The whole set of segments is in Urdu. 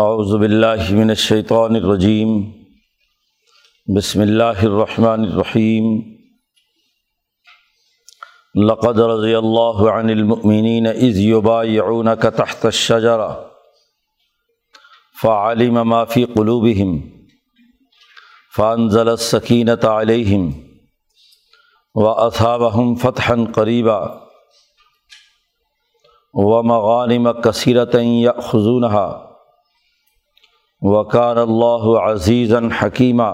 اعوذ باللہ من الشیطان الرجیم۔ بسم اللہ الرحمن الرحیم۔ لقد رضی اللہ عن المؤمنین اذ یبایعونک تحت الشجرہ فعلم ما فی قلوبہم فانزل السکینة علیہم واصابہم فتحا قریبا ومغانم کثیرة یأخذونها وکان اللہ عزیزً حکیمہ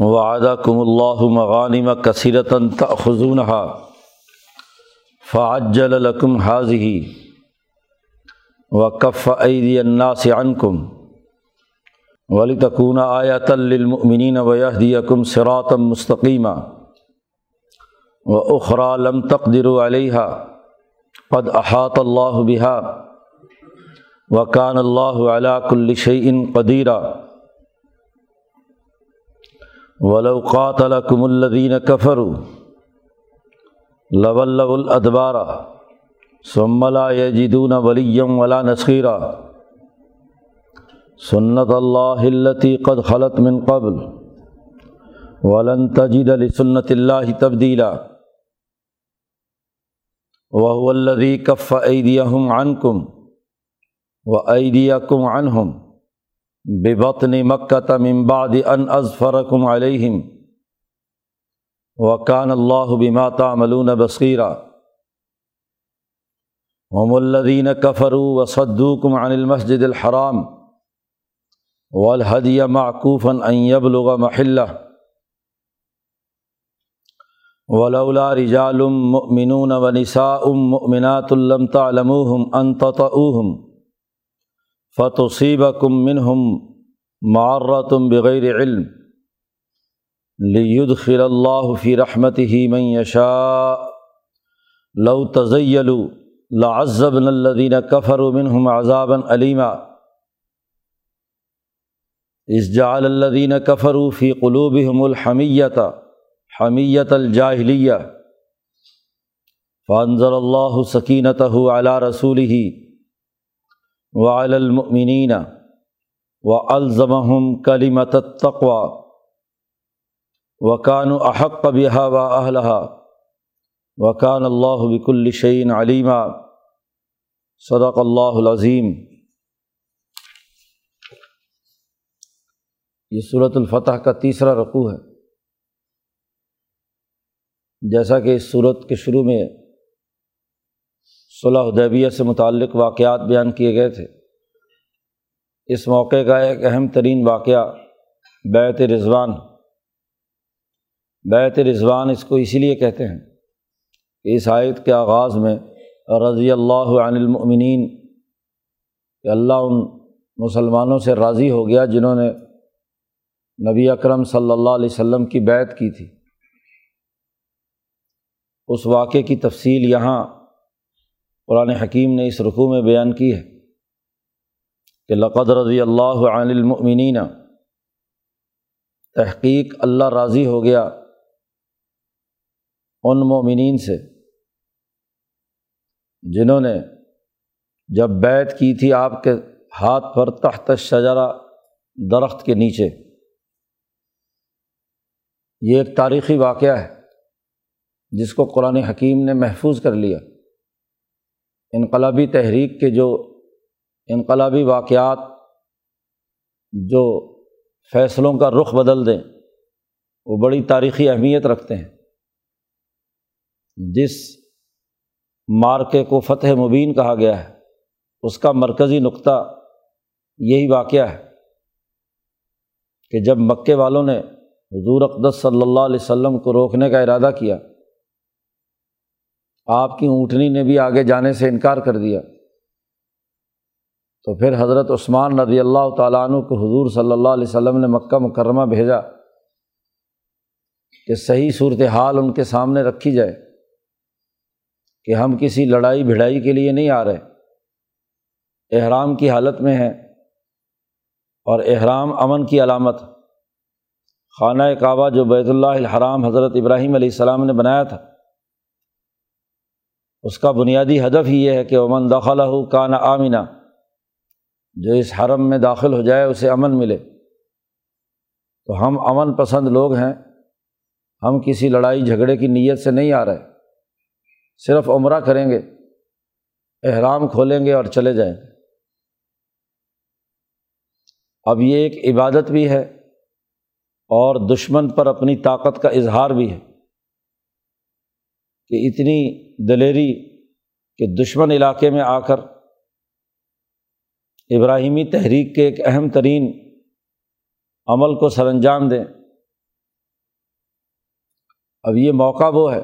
وعدہ کم اللہ مغانم کثیرتاً تأخذونها فعجل لکم حاضی وکف ایدی الناس عنکم ولتکون آیۃ للمؤمنین ویہدیکم صراطا مستقیما واخرى لم تقدروا علیها قد احاط اللہ بها وکان اللہ علا کل شعین قدیرہ ولوقات الکم الدین کفر لول الادبارہ سملا یجدون ولیم ولا نصیرہ سنت اللہ التی قد خلط من قبل ولن تجد لسنت اللہ تبدیلا وهو الذي كف أيديهم عنكم و عیدیہ کم عنہم ببطن مکہ من بعد ان ازفرکم علیہم وکان اللہ بما تعملون بصیرہ هم الذين كفروا وصدوكم عن المسجد الحرام والهدي معكوفا ان يبلغ محله ولولا رجال مؤمنون ونساء مؤمنات لم تعلموهم ان تطؤوهم فتصیب کم منہم معرتم بغیر علم لیدخل اللہ فی رحمت ہی من یشاء لو تزیلوا لعذبنا الذین کفروا منہم عذابا علیما اس جعل الذین کفروا فی قلوبہم الحمیت حمیت الجاہلیہ فانزل اللہ سکینتہ علی رسولہ وعلى المؤمنین و الزمہم کلیمت تقوا وکان احق بها و اہلها وکان اللہ بک الشعین علیمہ صدق اللہ العظیم یہ صورت الفتح کا تیسرا رقوع ہے. جیسا کہ اس صورت کے شروع میں صلح حدیبیہ سے متعلق واقعات بیان کیے گئے تھے۔ اس موقع کا ایک اہم ترین واقعہ بیت رضوان بیت رضوان اس کو اسی لیے کہتے ہیں کہ اس آیت کے آغاز میں رضی اللہ عن المؤمنین، کہ اللہ ان مسلمانوں سے راضی ہو گیا جنہوں نے نبی اکرم صلی اللہ علیہ وسلم کی بیت کی تھی۔ اس واقعے کی تفصیل یہاں قرآن حکیم نے اس رقوع میں بیان کی ہے کہ لقد رضی اللہ عن المؤمنین، تحقیق اللہ راضی ہو گیا ان مومنین سے جنہوں نے جب بیت کی تھی آپ کے ہاتھ پر تحت شجرا درخت کے نیچے۔ یہ ایک تاریخی واقعہ ہے جس کو قرآن حکیم نے محفوظ کر لیا۔ انقلابی تحریک کے جو انقلابی واقعات جو فیصلوں کا رخ بدل دیں، وہ بڑی تاریخی اہمیت رکھتے ہیں۔ جس مارکے کو فتح مبین کہا گیا ہے، اس کا مرکزی نقطہ یہی واقعہ ہے کہ جب مکے والوں نے حضور اقدس صلی اللہ علیہ وسلم کو روکنے کا ارادہ کیا آپ کی اونٹنی نے بھی آگے جانے سے انکار کر دیا۔ تو پھر حضرت عثمان رضی اللہ تعالیٰ عنہ کو حضور صلی اللہ علیہ وسلم نے مکہ مکرمہ بھیجا کہ صحیح صورت حال ان کے سامنے رکھی جائے کہ ہم کسی لڑائی بھڑائی کے لیے نہیں آ رہے۔ احرام کی حالت میں ہیں اور احرام امن کی علامت۔ خانہ کعبہ جو بیت اللہ الحرام حضرت ابراہیم علیہ السلام نے بنایا تھا۔ اس کا بنیادی ہدف ہی یہ ہے کہ امن داخلہ ہو کان آمینہ جو اس حرم میں داخل ہو جائے، اسے امن ملے۔ تو ہم امن پسند لوگ ہیں۔ ہم کسی لڑائی جھگڑے کی نیت سے نہیں آ رہے۔ صرف عمرہ کریں گے، احرام کھولیں گے اور چلے جائیں۔ گے اب یہ ایک عبادت بھی ہے اور دشمن پر اپنی طاقت کا اظہار بھی ہے۔ کہ اتنی دلیری کہ دشمن علاقے میں آ کر ابراہیمی تحریک کے ایک اہم ترین عمل کو سر انجام دیں۔ اب یہ موقع وہ ہے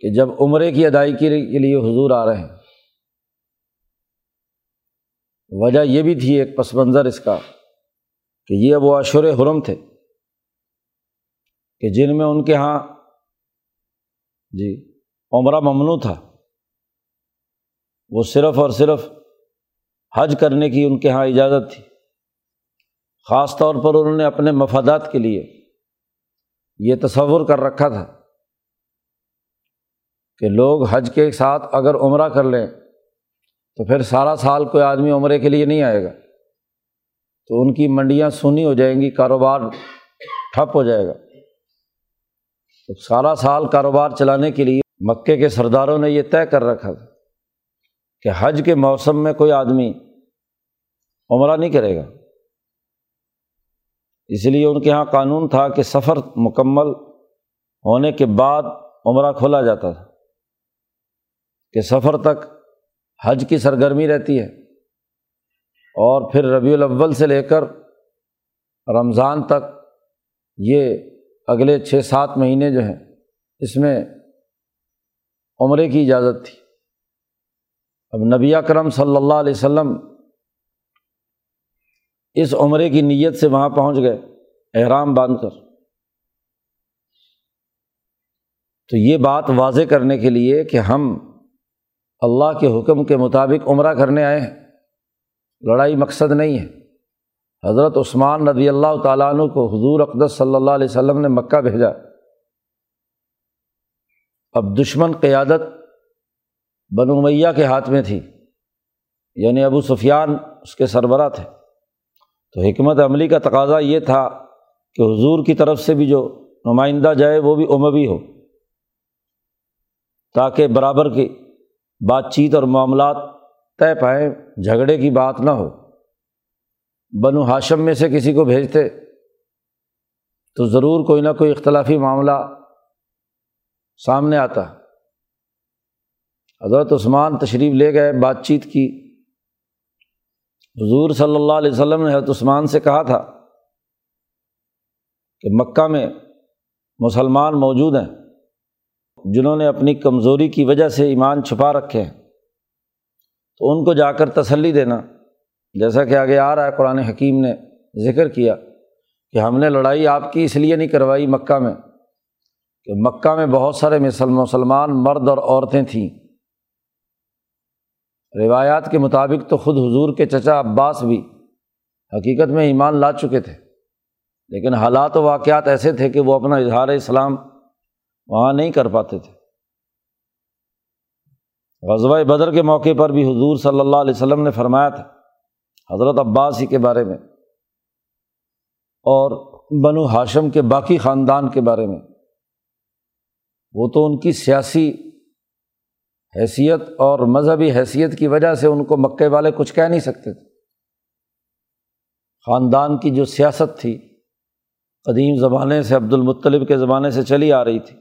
کہ جب عمرے کی ادائیگی کے لیے حضور آ رہے ہیں۔ وجہ یہ بھی تھی ایک پس منظر اس کا کہ یہ وہ اشور حرم تھے کہ جن میں ان کے یہاں جی عمرہ ممنوع تھا۔ وہ صرف اور صرف حج کرنے کی ان کے یہاں اجازت تھی۔ خاص طور پر انہوں نے اپنے مفادات کے لیے یہ تصور کر رکھا تھا کہ لوگ حج کے ساتھ اگر عمرہ کر لیں تو پھر سارا سال کوئی آدمی عمرے کے لیے نہیں آئے گا۔ تو ان کی منڈیاں سونی ہو جائیں گی، کاروبار ٹھپ ہو جائے گا۔ تو سارا سال کاروبار چلانے کے لیے مکے کے سرداروں نے یہ طے کر رکھا تھا کہ حج کے موسم میں کوئی آدمی عمرہ نہیں کرے گا۔ اس لیے ان کے یہاں قانون تھا کہ سفر مکمل ہونے کے بعد عمرہ کھولا جاتا تھا، کہ سفر تک حج کی سرگرمی رہتی ہے۔ اور پھر ربیع الاول سے لے کر رمضان تک یہ اگلے چھ سات مہینے جو ہیں، اس میں عمرے کی اجازت تھی۔ اب نبی کرم صلی اللہ علیہ وسلم اس عمرے کی نیت سے وہاں پہنچ گئے، احرام باندھ کر۔ تو یہ بات واضح کرنے کے لیے کہ ہم اللہ کے حکم کے مطابق عمرہ کرنے آئے ہیں۔ لڑائی مقصد نہیں ہے۔ حضرت عثمان رضی اللہ تعالیٰ عنہ کو حضور اقدس صلی اللہ علیہ وسلم نے مکہ بھیجا۔ اب دشمن قیادت بنو میاں کے ہاتھ میں تھی یعنی ابو سفیان اس کے سربراہ تھے۔ تو حکمت عملی کا تقاضا یہ تھا کہ حضور کی طرف سے بھی جو نمائندہ جائے وہ بھی عموی ہو، تاکہ برابر کی بات چیت اور معاملات طے پائیں، جھگڑے کی بات نہ ہو۔ بنو ہاشم میں سے کسی کو بھیجتے، تو ضرور کوئی نہ کوئی اختلافی معاملہ سامنے آتا۔ حضرت عثمان تشریف لے گئے، بات چیت کی۔ حضور صلی اللہ علیہ وسلم نے حضرت عثمان سے کہا تھا کہ مکہ میں مسلمان موجود ہیں جنہوں نے اپنی کمزوری کی وجہ سے ایمان چھپا رکھے ہیں، تو ان کو جا کر تسلی دینا۔ جیسا کہ آگے آ رہا ہے، قرآن حکیم نے ذکر کیا کہ ہم نے لڑائی آپ کی اس لیے نہیں کروائی مکہ میں کہ مکہ میں بہت سارے مسلمان مرد اور عورتیں تھیں۔ روایات کے مطابق تو خود حضور کے چچا عباس بھی حقیقت میں ایمان لا چکے تھے، لیکن حالات و واقعات ایسے تھے کہ وہ اپنا اظہار اسلام وہاں نہیں کر پاتے تھے۔ غزوہ بدر کے موقع پر بھی حضور صلی اللہ علیہ وسلم نے فرمایا تھا حضرت عباس ہی کے بارے میں اور بنو ہاشم کے باقی خاندان کے بارے میں، وہ تو ان کی سیاسی حیثیت اور مذہبی حیثیت کی وجہ سے ان کو مکے والے کچھ کہہ نہیں سکتے تھے۔ خاندان کی جو سیاست تھی، قدیم زمانے سے عبد المطلب کے زمانے سے چلی آ رہی تھی۔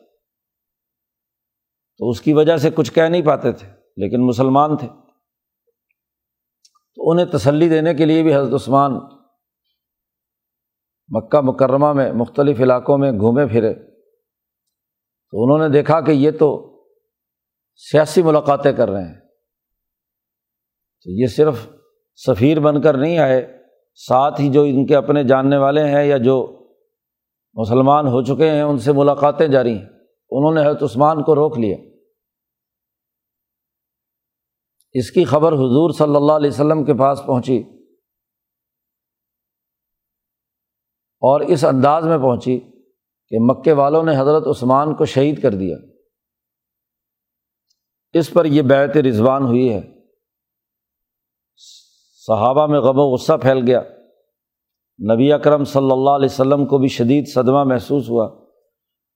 تو اس کی وجہ سے کچھ کہہ نہیں پاتے تھے، لیکن مسلمان تھے۔ تو انہیں تسلی دینے کے لیے بھی حضرت عثمان مکہ مکرمہ میں مختلف علاقوں میں گھومے پھرے۔ تو انہوں نے دیکھا کہ یہ تو سیاسی ملاقاتیں کر رہے ہیں۔ تو یہ صرف سفیر بن کر نہیں آئے، ساتھ ہی جو ان کے اپنے جاننے والے ہیں یا جو مسلمان ہو چکے ہیں، ان سے ملاقاتیں جاری ہیں۔ انہوں نے حضرت عثمان کو روک لیا۔ اس کی خبر حضور صلی اللہ علیہ وسلم کے پاس پہنچی اور اس انداز میں پہنچی کہ مکے والوں نے حضرت عثمان کو شہید کر دیا۔ اس پر یہ بیت رضوان ہوئی ہے۔ صحابہ میں غم و غصہ پھیل گیا۔ نبی اکرم صلی اللہ علیہ وسلم کو بھی شدید صدمہ محسوس ہوا۔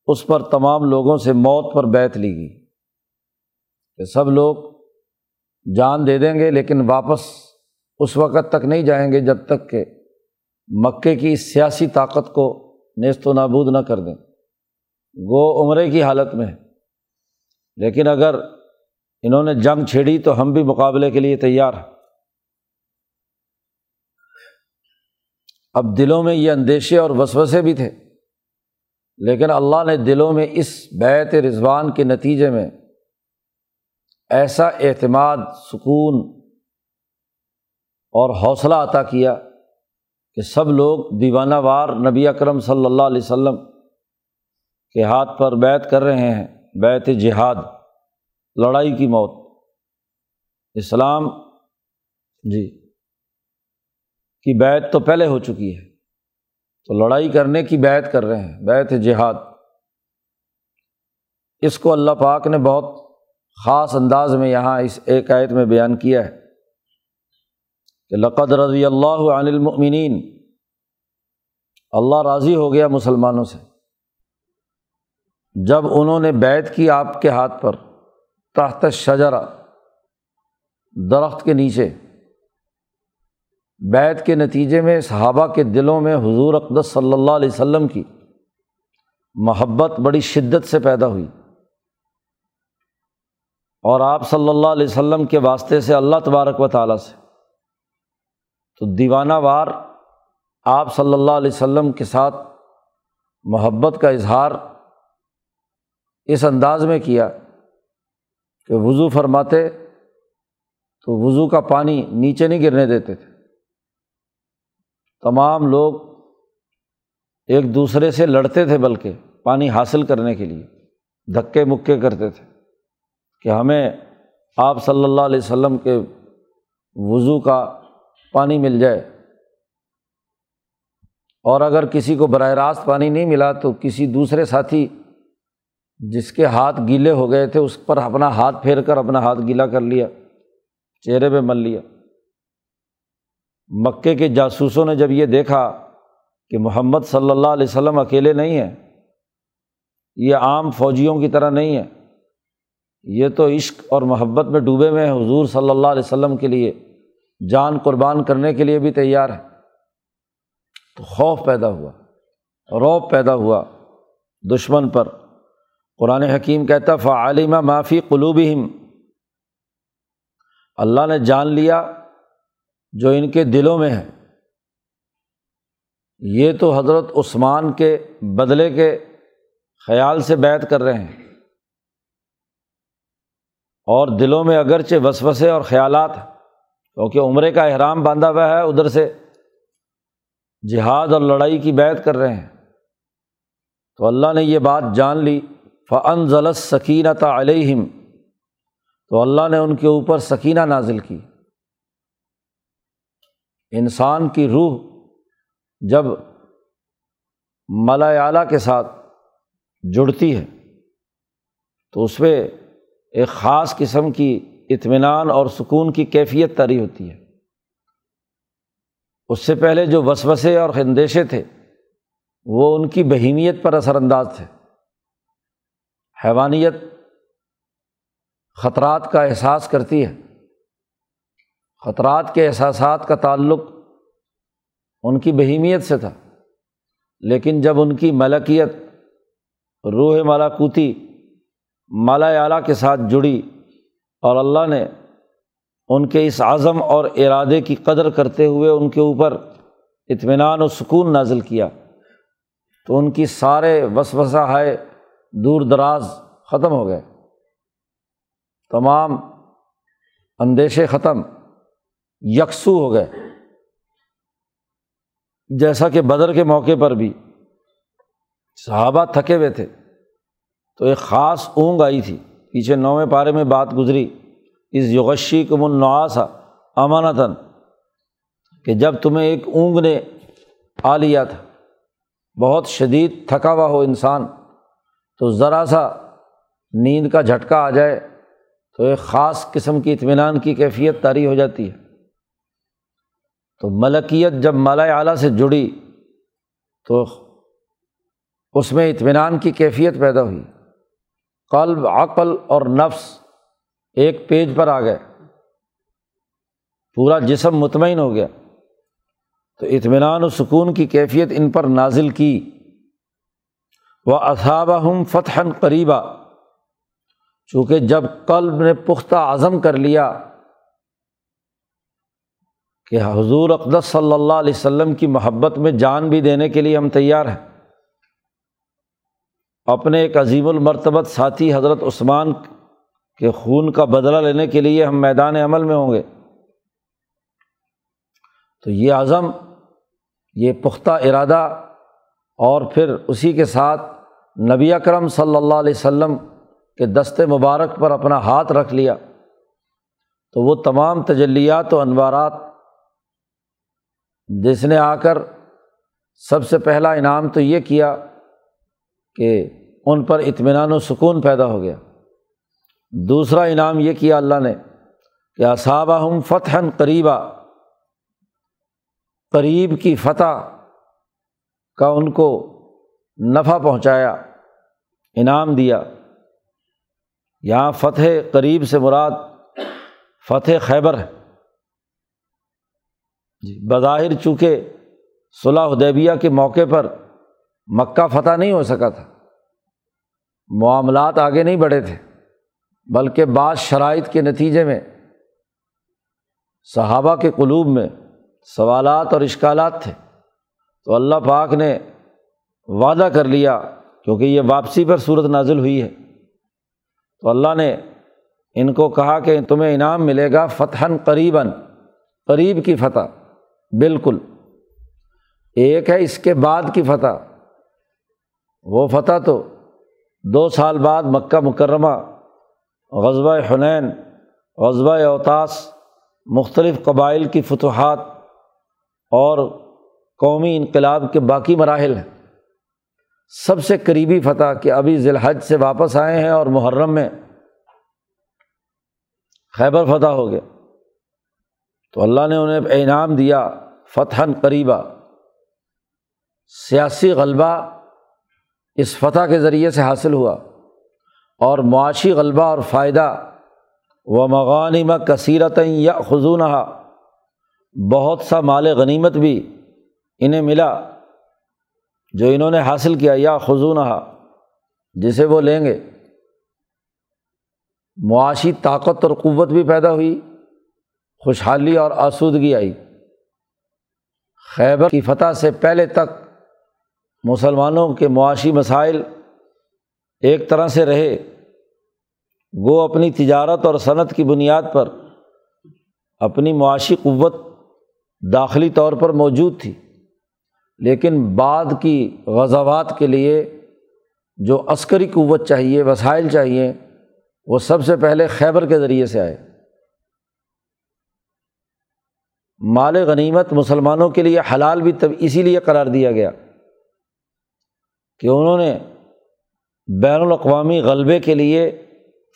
اس پر تمام لوگوں سے موت پر بیت لی گئی کہ سب لوگ جان دے دیں گے، لیکن واپس اس وقت تک نہیں جائیں گے جب تک کہ مکے کی سیاسی طاقت کو نیست و نابود نہ کر دیں۔ گو عمرے کی حالت میں لیکن اگر انہوں نے جنگ چھیڑی تو ہم بھی مقابلے کے لیے تیار ہیں۔ اب دلوں میں یہ اندیشے اور وسوسے بھی تھے، لیکن اللہ نے دلوں میں اس بیت رضوان کے نتیجے میں ایسا اعتماد، سکون اور حوصلہ عطا کیا کہ سب لوگ دیوانہ وار نبی اکرم صلی اللہ علیہ وسلم کے ہاتھ پر بیت کر رہے ہیں بیت جہاد، لڑائی کی موت۔ اسلام جی کی بیت تو پہلے ہو چکی ہے۔ تو لڑائی کرنے کی بیت کر رہے ہیں بیت جہاد۔ اس کو اللہ پاک نے بہت خاص انداز میں یہاں اس ایک آیت میں بیان کیا ہے کہ لقد رضی اللہ عن المؤمنین۔ اللہ راضی ہو گیا مسلمانوں سے۔ جب انہوں نے بیت کی آپ کے ہاتھ پر تحت شجرا درخت کے نیچے بیت کے نتیجے میں صحابہ کے دلوں میں حضور اقدس صلی اللہ علیہ وسلم کی محبت بڑی شدت سے پیدا ہوئی۔ اور آپ صلی اللہ علیہ وسلم کے واسطے سے اللہ تبارک و تعالیٰ سے۔ تو دیوانہ وار آپ صلی اللہ علیہ وسلم کے ساتھ محبت کا اظہار اس انداز میں کیا کہ وضو فرماتے تو وضو کا پانی نیچے نہیں گرنے دیتے تھے۔ تمام لوگ ایک دوسرے سے لڑتے تھے بلکہ پانی حاصل کرنے کے لیے، دھکے مکے کرتے تھے۔ کہ ہمیں آپ صلی اللہ علیہ وسلم کے وضو کا پانی مل جائے اور اگر کسی کو براہ راست پانی نہیں ملا تو کسی دوسرے ساتھی جس کے ہاتھ گیلے ہو گئے تھے اس پر اپنا ہاتھ پھیر کر اپنا ہاتھ گیلا کر لیا، چہرے پہ مل لیا۔ مکے کے جاسوسوں نے جب یہ دیکھا کہ محمد صلی اللہ علیہ وسلم اکیلے نہیں ہیں، یہ عام فوجیوں کی طرح نہیں ہے یہ تو عشق اور محبت میں ڈوبے ہوئے ہیں حضور صلی اللہ علیہ وسلم کے لیے، جان قربان کرنے کے لیے بھی تیار ہے تو خوف پیدا ہوا، روب پیدا ہوا دشمن پر۔ قرآن حکیم کہتا فعالمہ معافی قلوبہم اللہ نے جان لیا جو ان کے دلوں میں ہے۔ یہ تو حضرت عثمان کے بدلے کے خیال سے بیت کر رہے ہیں۔ اور دلوں میں اگرچہ وسوسے اور خیالات کیونکہ عمرے کا احرام باندھا ہوا ہے، ادھر سے جہاد اور لڑائی کی بیت کر رہے ہیں۔ تو اللہ نے یہ بات جان لی فن ضلع سکینت علیہم۔ تو اللہ نے ان کے اوپر سکینہ نازل کی۔ انسان کی روح جب ملا اعلیٰ کے ساتھ جڑتی ہے، تو اس پہ ایک خاص قسم کی اطمینان اور سکون کی کیفیت تاری ہوتی ہے۔ اس سے پہلے جو وسوسے اور خندیشے تھے، وہ ان کی بہیمیت پر اثر انداز تھے۔ حیوانیت خطرات کا احساس کرتی ہے۔ خطرات کے احساسات کا تعلق ان کی بہیمیت سے تھا۔ لیکن جب ان کی ملکیت، روح مالاکوتی مالا اعلیٰ کے ساتھ جڑی اور اللہ نے ان کے اس عزم اور ارادے کی قدر کرتے ہوئے ان کے اوپر اطمینان و سکون نازل کیا تو ان کی سارے وسوسہ ہے دور دراز ختم ہو گئے۔ تمام اندیشے ختم، یکسو ہو گئے۔ جیسا کہ بدر کے موقع پر بھی صحابہ تھکے ہوئے تھے۔ تو ایک خاص اونگ آئی تھی، پیچھے نویں پارے میں بات گزری۔ اس یغشی کو منعاسا امانتاً کہ جب تمہیں ایک اونگ نے آ لیا تھا، بہت شدید تھکا ہوا ہو انسان، تو ذرا سا نیند کا جھٹکا آ جائے تو ایک خاص قسم کی اطمینان کی کیفیت طاری ہو جاتی ہے۔ تو ملکیت جب مالا اعلیٰ سے جڑی تو اس میں اطمینان کی کیفیت پیدا ہوئی۔ قلب، عقل اور نفس ایک پیج پر آ گئے۔ پورا جسم مطمئن ہو گیا۔ تو اطمینان و سکون کی کیفیت ان پر نازل کی۔ وہ اصابہ ہم فتح قریبا چونکہ جب قلب نے پختہ عزم کر لیا کہ حضور اقدس صلی اللہ علیہ وسلم کی محبت میں جان بھی دینے کے لیے ہم تیار ہیں۔ اپنے ایک عظیم المرتبت ساتھی حضرت عثمان کے خون کا بدلہ لینے کے لیے ہم میدان عمل میں ہوں گے۔ تو یہ عزم، یہ پختہ ارادہ اور پھر اسی کے ساتھ نبی اکرم صلی اللہ علیہ وسلم کے دست مبارک پر اپنا ہاتھ رکھ لیا۔ تو وہ تمام تجلیات و انوارات جس نے آ کر سب سے پہلا انعام تو یہ کیا کہ ان پر اطمینان و سکون پیدا ہو گیا۔ دوسرا انعام یہ کیا اللہ نے کہ اصابہ ہم فتح قریبہ قریب کی فتح کا ان کو نفع پہنچایا، انعام دیا۔ یہاں فتح قریب سے مراد فتح خیبر ہے۔ جی بظاہر چونکہ صلاح حدیبیہ کے موقع پر مکہ فتح نہیں ہو سکا تھا۔ معاملات آگے نہیں بڑھے تھے، بلکہ بعض شرائط کے نتیجے میں، صحابہ کے قلوب میں سوالات اور اشکالات تھے۔ تو اللہ پاک نے وعدہ کر لیا، کیونکہ یہ واپسی پر صورت نازل ہوئی ہے۔ تو اللہ نے ان کو کہا کہ تمہیں انعام ملے گا فتح قریباً، قریب کی فتح، بالکل۔ ایک ہے اس کے بعد کی فتح وہ فتح تو دو سال بعد مکہ مکرمہ غزبۂ حنین غزبۂ اوتاس، مختلف قبائل کی فتوحات اور قومی انقلاب کے باقی مراحل ہیں۔ سب سے قریبی فتح کہ ابھی ذی الحج سے واپس آئے ہیں اور محرم میں خیبر فتح ہو گیا تو اللہ نے انہیں انعام دیا فتح قریبہ سیاسی غلبہ اس فتح کے ذریعے سے حاصل ہوا اور معاشی غلبہ اور فائدہ و مغانم کثیرت یا خزون بہت سا مال غنیمت بھی انہیں ملا جو انہوں نے حاصل کیا یا خزون جسے وہ لیں گے۔ معاشی طاقت اور قوت بھی پیدا ہوئی، خوشحالی اور آسودگی آئی۔ خیبر کی فتح سے پہلے تک مسلمانوں کے معاشی مسائل ایک طرح سے رہے، وہ اپنی تجارت اور صنعت کی بنیاد پر اپنی معاشی قوت داخلی طور پر موجود تھی۔ لیکن بعد کی غزوات کے لیے جو عسکری قوت چاہیے، وسائل چاہیے، وہ سب سے پہلے خیبر کے ذریعے سے آئے۔ مال غنیمت مسلمانوں کے لیے حلال بھی تب اسی لیے قرار دیا گیا۔ کہ انہوں نے بین الاقوامی غلبے کے لیے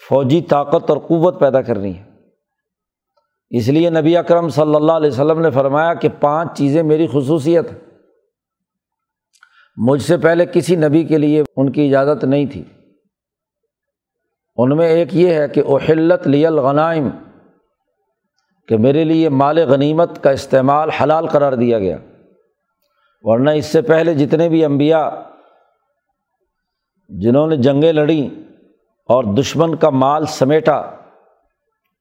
فوجی طاقت اور قوت پیدا کرنی ہے۔ اس لیے نبی اکرم صلی اللہ علیہ وسلم نے فرمایا کہ پانچ چیزیں میری خصوصیت مجھ سے پہلے کسی نبی کے لیے ان کی اجازت نہیں تھی۔ ان میں ایک یہ ہے کہ اہلت لی الغنائم، کہ میرے لیے مال غنیمت کا استعمال حلال قرار دیا گیا۔ ورنہ اس سے پہلے جتنے بھی انبیاء جنہوں نے جنگیں لڑیں اور دشمن کا مال سمیٹا،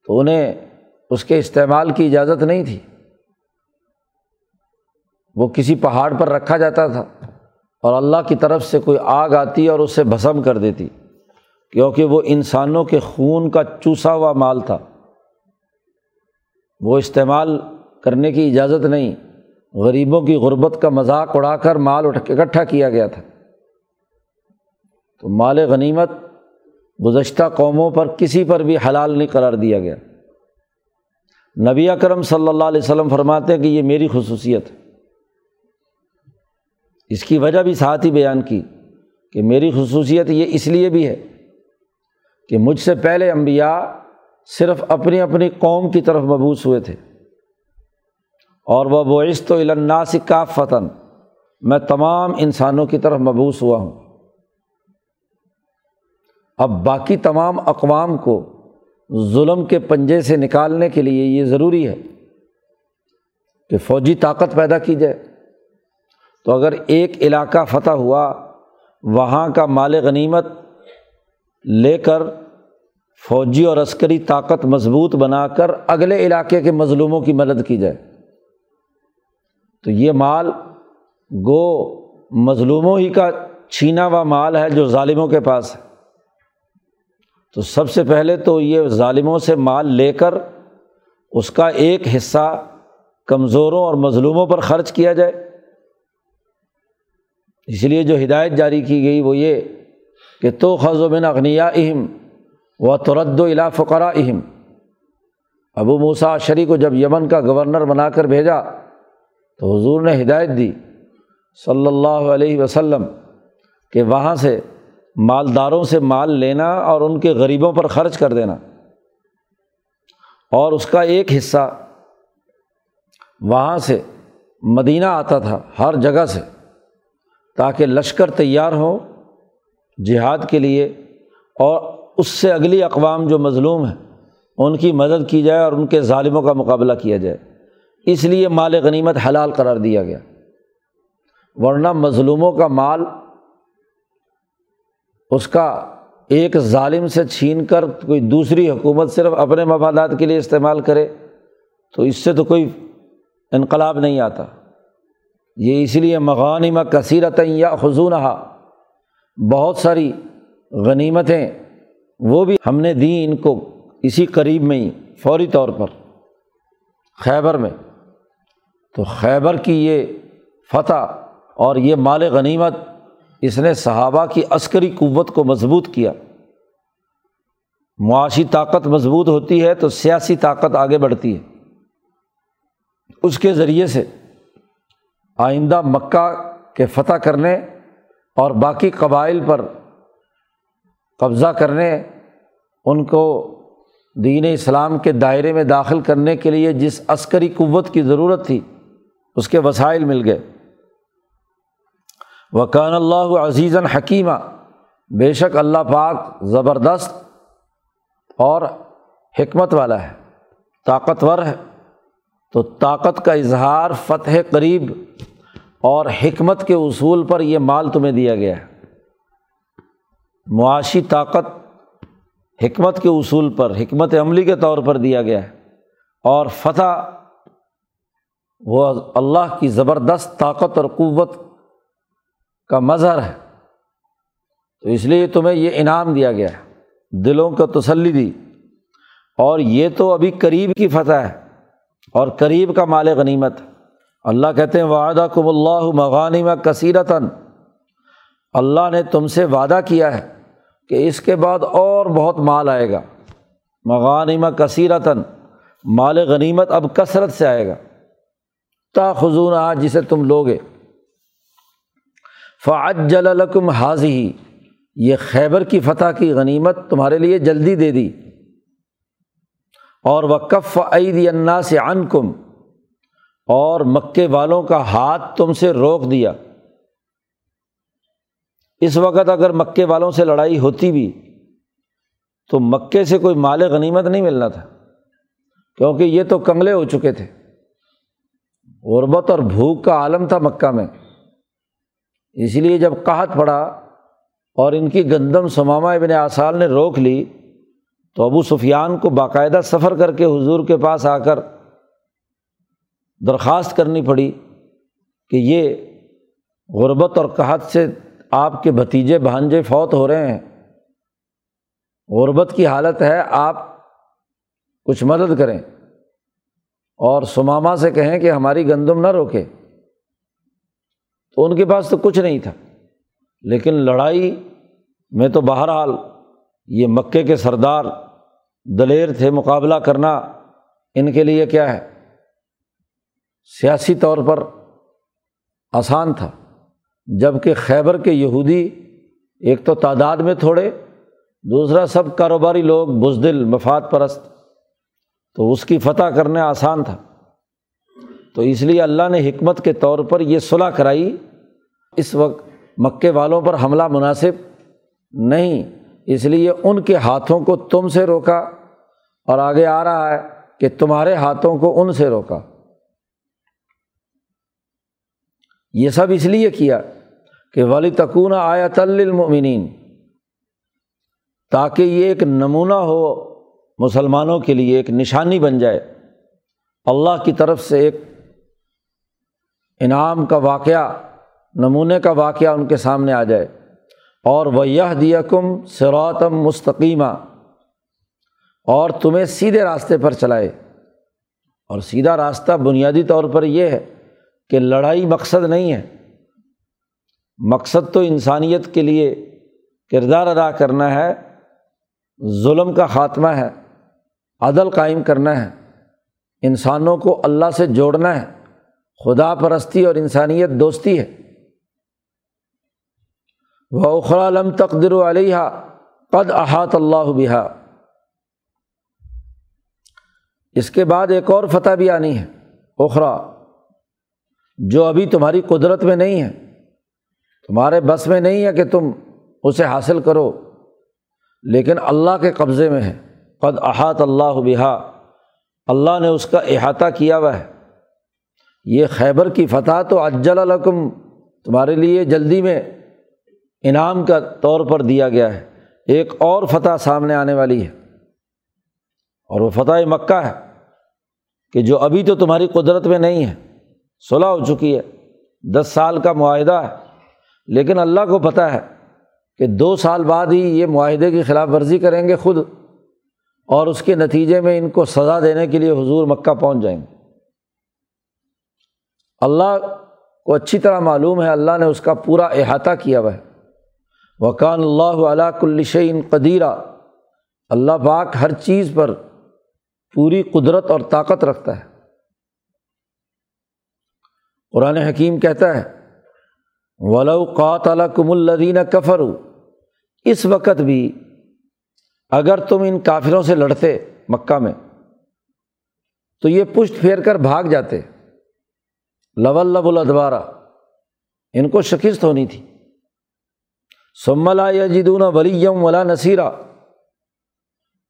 تو انہیں اس کے استعمال کی اجازت نہیں تھی۔ وہ کسی پہاڑ پر رکھا جاتا تھا اور اللہ کی طرف سے کوئی آگ آتی اور اسے بھسم کر دیتی، کیونکہ وہ انسانوں کے خون کا چوسا ہوا مال تھا۔ وہ استعمال کرنے کی اجازت نہیں، غریبوں کی غربت کا مذاق اڑا کر مال اٹھ اکٹھا کیا گیا تھا۔ تو مال غنیمت گزشتہ قوموں پر کسی پر بھی حلال نہیں قرار دیا گیا۔ نبی اکرم صلی اللہ علیہ وسلم فرماتے ہیں کہ یہ میری خصوصیت ہے۔ اس کی وجہ بھی ساتھ ہی بیان کی کہ میری خصوصیت یہ اس لیے بھی ہے کہ مجھ سے پہلے انبیاء صرف اپنی اپنی قوم کی طرف مبوس ہوئے تھے۔ اور وہ بعث تو الناس کا فتن میں تمام انسانوں کی طرف مبوس ہوا ہوں۔ اب باقی تمام اقوام کو ظلم کے پنجے سے نکالنے کے لیے یہ ضروری ہے کہ فوجی طاقت پیدا کی جائے۔ تو اگر ایک علاقہ فتح ہوا، وہاں کا مال غنیمت لے کر فوجی اور عسکری طاقت مضبوط بنا کر اگلے علاقے کے مظلوموں کی مدد کی جائے، تو یہ مال گو مظلوموں ہی کا چھینا ہوا مال ہے جو ظالموں کے پاس ہے۔ تو سب سے پہلے تو یہ ظالموں سے مال لے کر اس کا ایک حصہ کمزوروں اور مظلوموں پر خرچ کیا جائے۔ اس لیے جو ہدایت جاری کی گئی وہ یہ کہ تو خز و بن اغنیا اہم و ترد و الا فقرا اہم ابو موسا شری کو جب یمن کا گورنر بنا کر بھیجا تو حضور نے ہدایت دی صلی اللہ علیہ وسلم کہ وہاں سے مالداروں سے مال لینا اور ان کے غریبوں پر خرچ کر دینا۔ اور اس کا ایک حصہ وہاں سے مدینہ آتا تھا، ہر جگہ سے، تاکہ لشکر تیار ہو جہاد کے لیے۔ اور اس سے اگلی اقوام جو مظلوم ہیں، ان کی مدد کی جائے اور ان کے ظالموں کا مقابلہ کیا جائے۔ اس لیے مال غنیمت حلال قرار دیا گیا۔ ورنہ مظلوموں کا مال اس کا ایک ظالم سے چھین کر کوئی دوسری حکومت صرف اپنے مفادات کے لیے استعمال کرے، تو اس سے تو کوئی انقلاب نہیں آتا۔ یہ اس لیے مغانمہ کثیرت یا خزون بہت ساری غنیمتیں، وہ بھی ہم نے دیں ان کو اسی قریب میں ہی، فوری طور پر۔ خیبر میں۔ تو خیبر کی یہ فتح اور یہ مال غنیمت اس نے صحابہ کی عسکری قوت کو مضبوط کیا۔ معاشی طاقت مضبوط ہوتی ہے تو سیاسی طاقت آگے بڑھتی ہے۔ اس کے ذریعے سے آئندہ مکہ کے فتح کرنے اور باقی قبائل پر قبضہ کرنے، ان کو دین اسلام کے دائرے میں داخل کرنے کے لیے جس عسکری قوت کی ضرورت تھی، اس کے وسائل مل گئے۔ وکان اللہ عزیز حکیمہ بے شک اللہ پاک زبردست اور حکمت والا ہے، طاقتور ہے۔ تو طاقت کا اظہار فتح قریب اور حکمت کے اصول پر یہ مال تمہیں دیا گیا ہے۔ معاشی طاقت حکمت کے اصول پر، حکمت عملی کے طور پر دیا گیا ہے۔ اور فتح وہ اللہ کی زبردست طاقت اور قوت کا مظہر ہے۔ تو اس لیے تمہیں یہ انعام دیا گیا۔ ہے دلوں کو تسلی دی۔ اور یہ تو ابھی قریب کی فتح ہے۔ اور قریب کا مال غنیمت۔ اللہ کہتے ہیں وعدہ کم اللہ مغانم کثیرتاً اللہ نے تم سے وعدہ کیا ہے کہ اس کے بعد اور بہت مال آئے گا۔ مغانم کثیرتاً مال غنیمت اب کثرت سے آئے گا۔ تا خزون آ جسے تم لوگے۔ فعجل الکم حاضی، یہ خیبر کی فتح کی غنیمت تمہارے لیے جلدی دے دی۔ اور وہ کف عید انا سے ان کم اور مکے والوں کا ہاتھ تم سے روک دیا۔ اس وقت اگر مکے والوں سے لڑائی ہوتی بھی، تو مکے سے کوئی مال غنیمت نہیں ملنا تھا، کیونکہ یہ تو کنگلے ہو چکے تھے۔ غربت اور بھوک کا عالم تھا مکہ میں۔ اس لیے جب قحط پڑا اور ان کی گندم سمامہ ابن آسال نے روک لی، تو ابو سفیان کو باقاعدہ سفر کر کے حضور کے پاس آ کر درخواست کرنی پڑی کہ یہ غربت اور قحط سے آپ کے بھتیجے بھانجے فوت ہو رہے ہیں۔ غربت کی حالت ہے، آپ کچھ مدد کریں اور سماما سے کہیں کہ ہماری گندم نہ روکے۔ تو ان کے پاس تو کچھ نہیں تھا۔ لیکن لڑائی میں تو بہرحال یہ مکے کے سردار دلیر تھے مقابلہ کرنا ان کے لیے کیا ہے؟ سیاسی طور پر آسان تھا جبکہ خیبر کے یہودی ایک تو تعداد میں تھوڑے، دوسرا سب کاروباری لوگ بزدل، مفاد پرست۔ تو اس کی فتح کرنا آسان تھا۔ تو اس لیے اللہ نے حکمت کے طور پر یہ صلاح کرائی۔ اس وقت مکے والوں پر حملہ مناسب نہیں، اس لیے ان کے ہاتھوں کو تم سے روکا اور آگے آ رہا ہے کہ تمہارے ہاتھوں کو ان سے روکا۔ یہ سب اس لیے کیا کہ ولی تکون آیا تلمنین تاکہ یہ ایک نمونہ ہو مسلمانوں کے لیے، ایک نشانی بن جائے۔ اللہ کی طرف سے ایک انعام کا واقعہ نمونے کا واقعہ ان کے سامنے آ جائے۔ اور وہ یہ دیا کم سروتم مستقیمہ اور تمہیں سیدھے راستے پر چلائے۔ اور سیدھا راستہ بنیادی طور پر یہ ہے کہ لڑائی مقصد نہیں ہے۔ مقصد تو انسانیت کے لیے کردار ادا کرنا ہے، ظلم کا خاتمہ ہے، عدل قائم کرنا ہے۔ انسانوں کو اللہ سے جوڑنا ہے۔ خدا پرستی اور انسانیت دوستی ہے۔ وہ اخرا لم تقدر علیہ قد احاط اللہ بحا اس کے بعد ایک اور فتح بھی آنی ہے اخرا جو ابھی تمہاری قدرت میں نہیں ہے، تمہارے بس میں نہیں ہے کہ تم اسے حاصل کرو، لیکن اللہ کے قبضے میں ہے۔ قد احاط اللہ بحا اللہ نے اس کا احاطہ کیا ہوا ہے۔ یہ خیبر کی فتح تو اجل الکم تمہارے لیے جلدی میں انعام کا طور پر دیا گیا ہے۔ ایک اور فتح سامنے آنے والی ہے۔ اور وہ فتح مکہ ہے کہ جو ابھی تو تمہاری قدرت میں نہیں ہے صلاح ہو چکی ہے۔ دس سال کا معاہدہ ہے۔ لیکن اللہ کو پتہ ہے کہ دو سال بعد ہی یہ معاہدے کی خلاف ورزی کریں گے خود، اور اس کے نتیجے میں ان کو سزا دینے کے لیے حضور مکہ پہنچ جائیں گے۔ اللہ کو اچھی طرح معلوم ہے، اللہ نے اس کا پورا احاطہ کیا ہوا ہے۔ وکان اللہ علیہ کلشین قدیرہ اللہ پاک ہر چیز پر پوری قدرت اور طاقت رکھتا ہے۔ قرآن حکیم کہتا ہے، ولو قات کم الدین کفر اس وقت بھی اگر تم ان کافروں سے لڑتے مکہ میں، تو یہ پشت پھیر کر بھاگ جاتے۔ لول لب الادوارا ان کو شکست ہونی تھی۔ سملا یا جدون ولیم ولا نصیرہ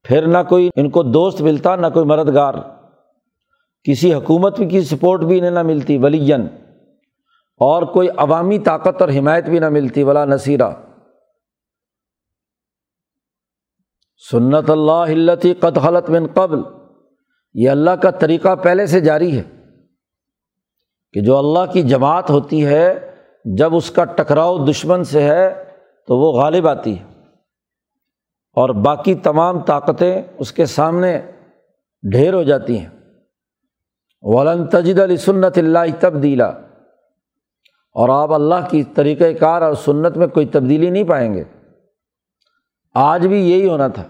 پھر نہ کوئی ان کو دوست ملتا، نہ کوئی مددگار۔ کسی حکومت کی سپورٹ بھی انہیں نہ ملتی ولین اور کوئی عوامی طاقت اور حمایت بھی نہ ملتی، ولا نصیرہ سنت اللہ التی قط حلت من قبل۔ یہ اللہ کا طریقہ پہلے سے جاری ہے کہ جو اللہ کی جماعت ہوتی ہے، جب اس کا ٹکراؤ دشمن سے ہے تو وہ غالب آتی ہے۔ اور باقی تمام طاقتیں اس کے سامنے ڈھیر ہو جاتی ہیں۔ ولن تجد علی سنت اللہ تبدیلا اور آپ اللہ کی طریقۂ کار اور سنت میں کوئی تبدیلی نہیں پائیں گے۔ آج بھی یہی ہونا تھا۔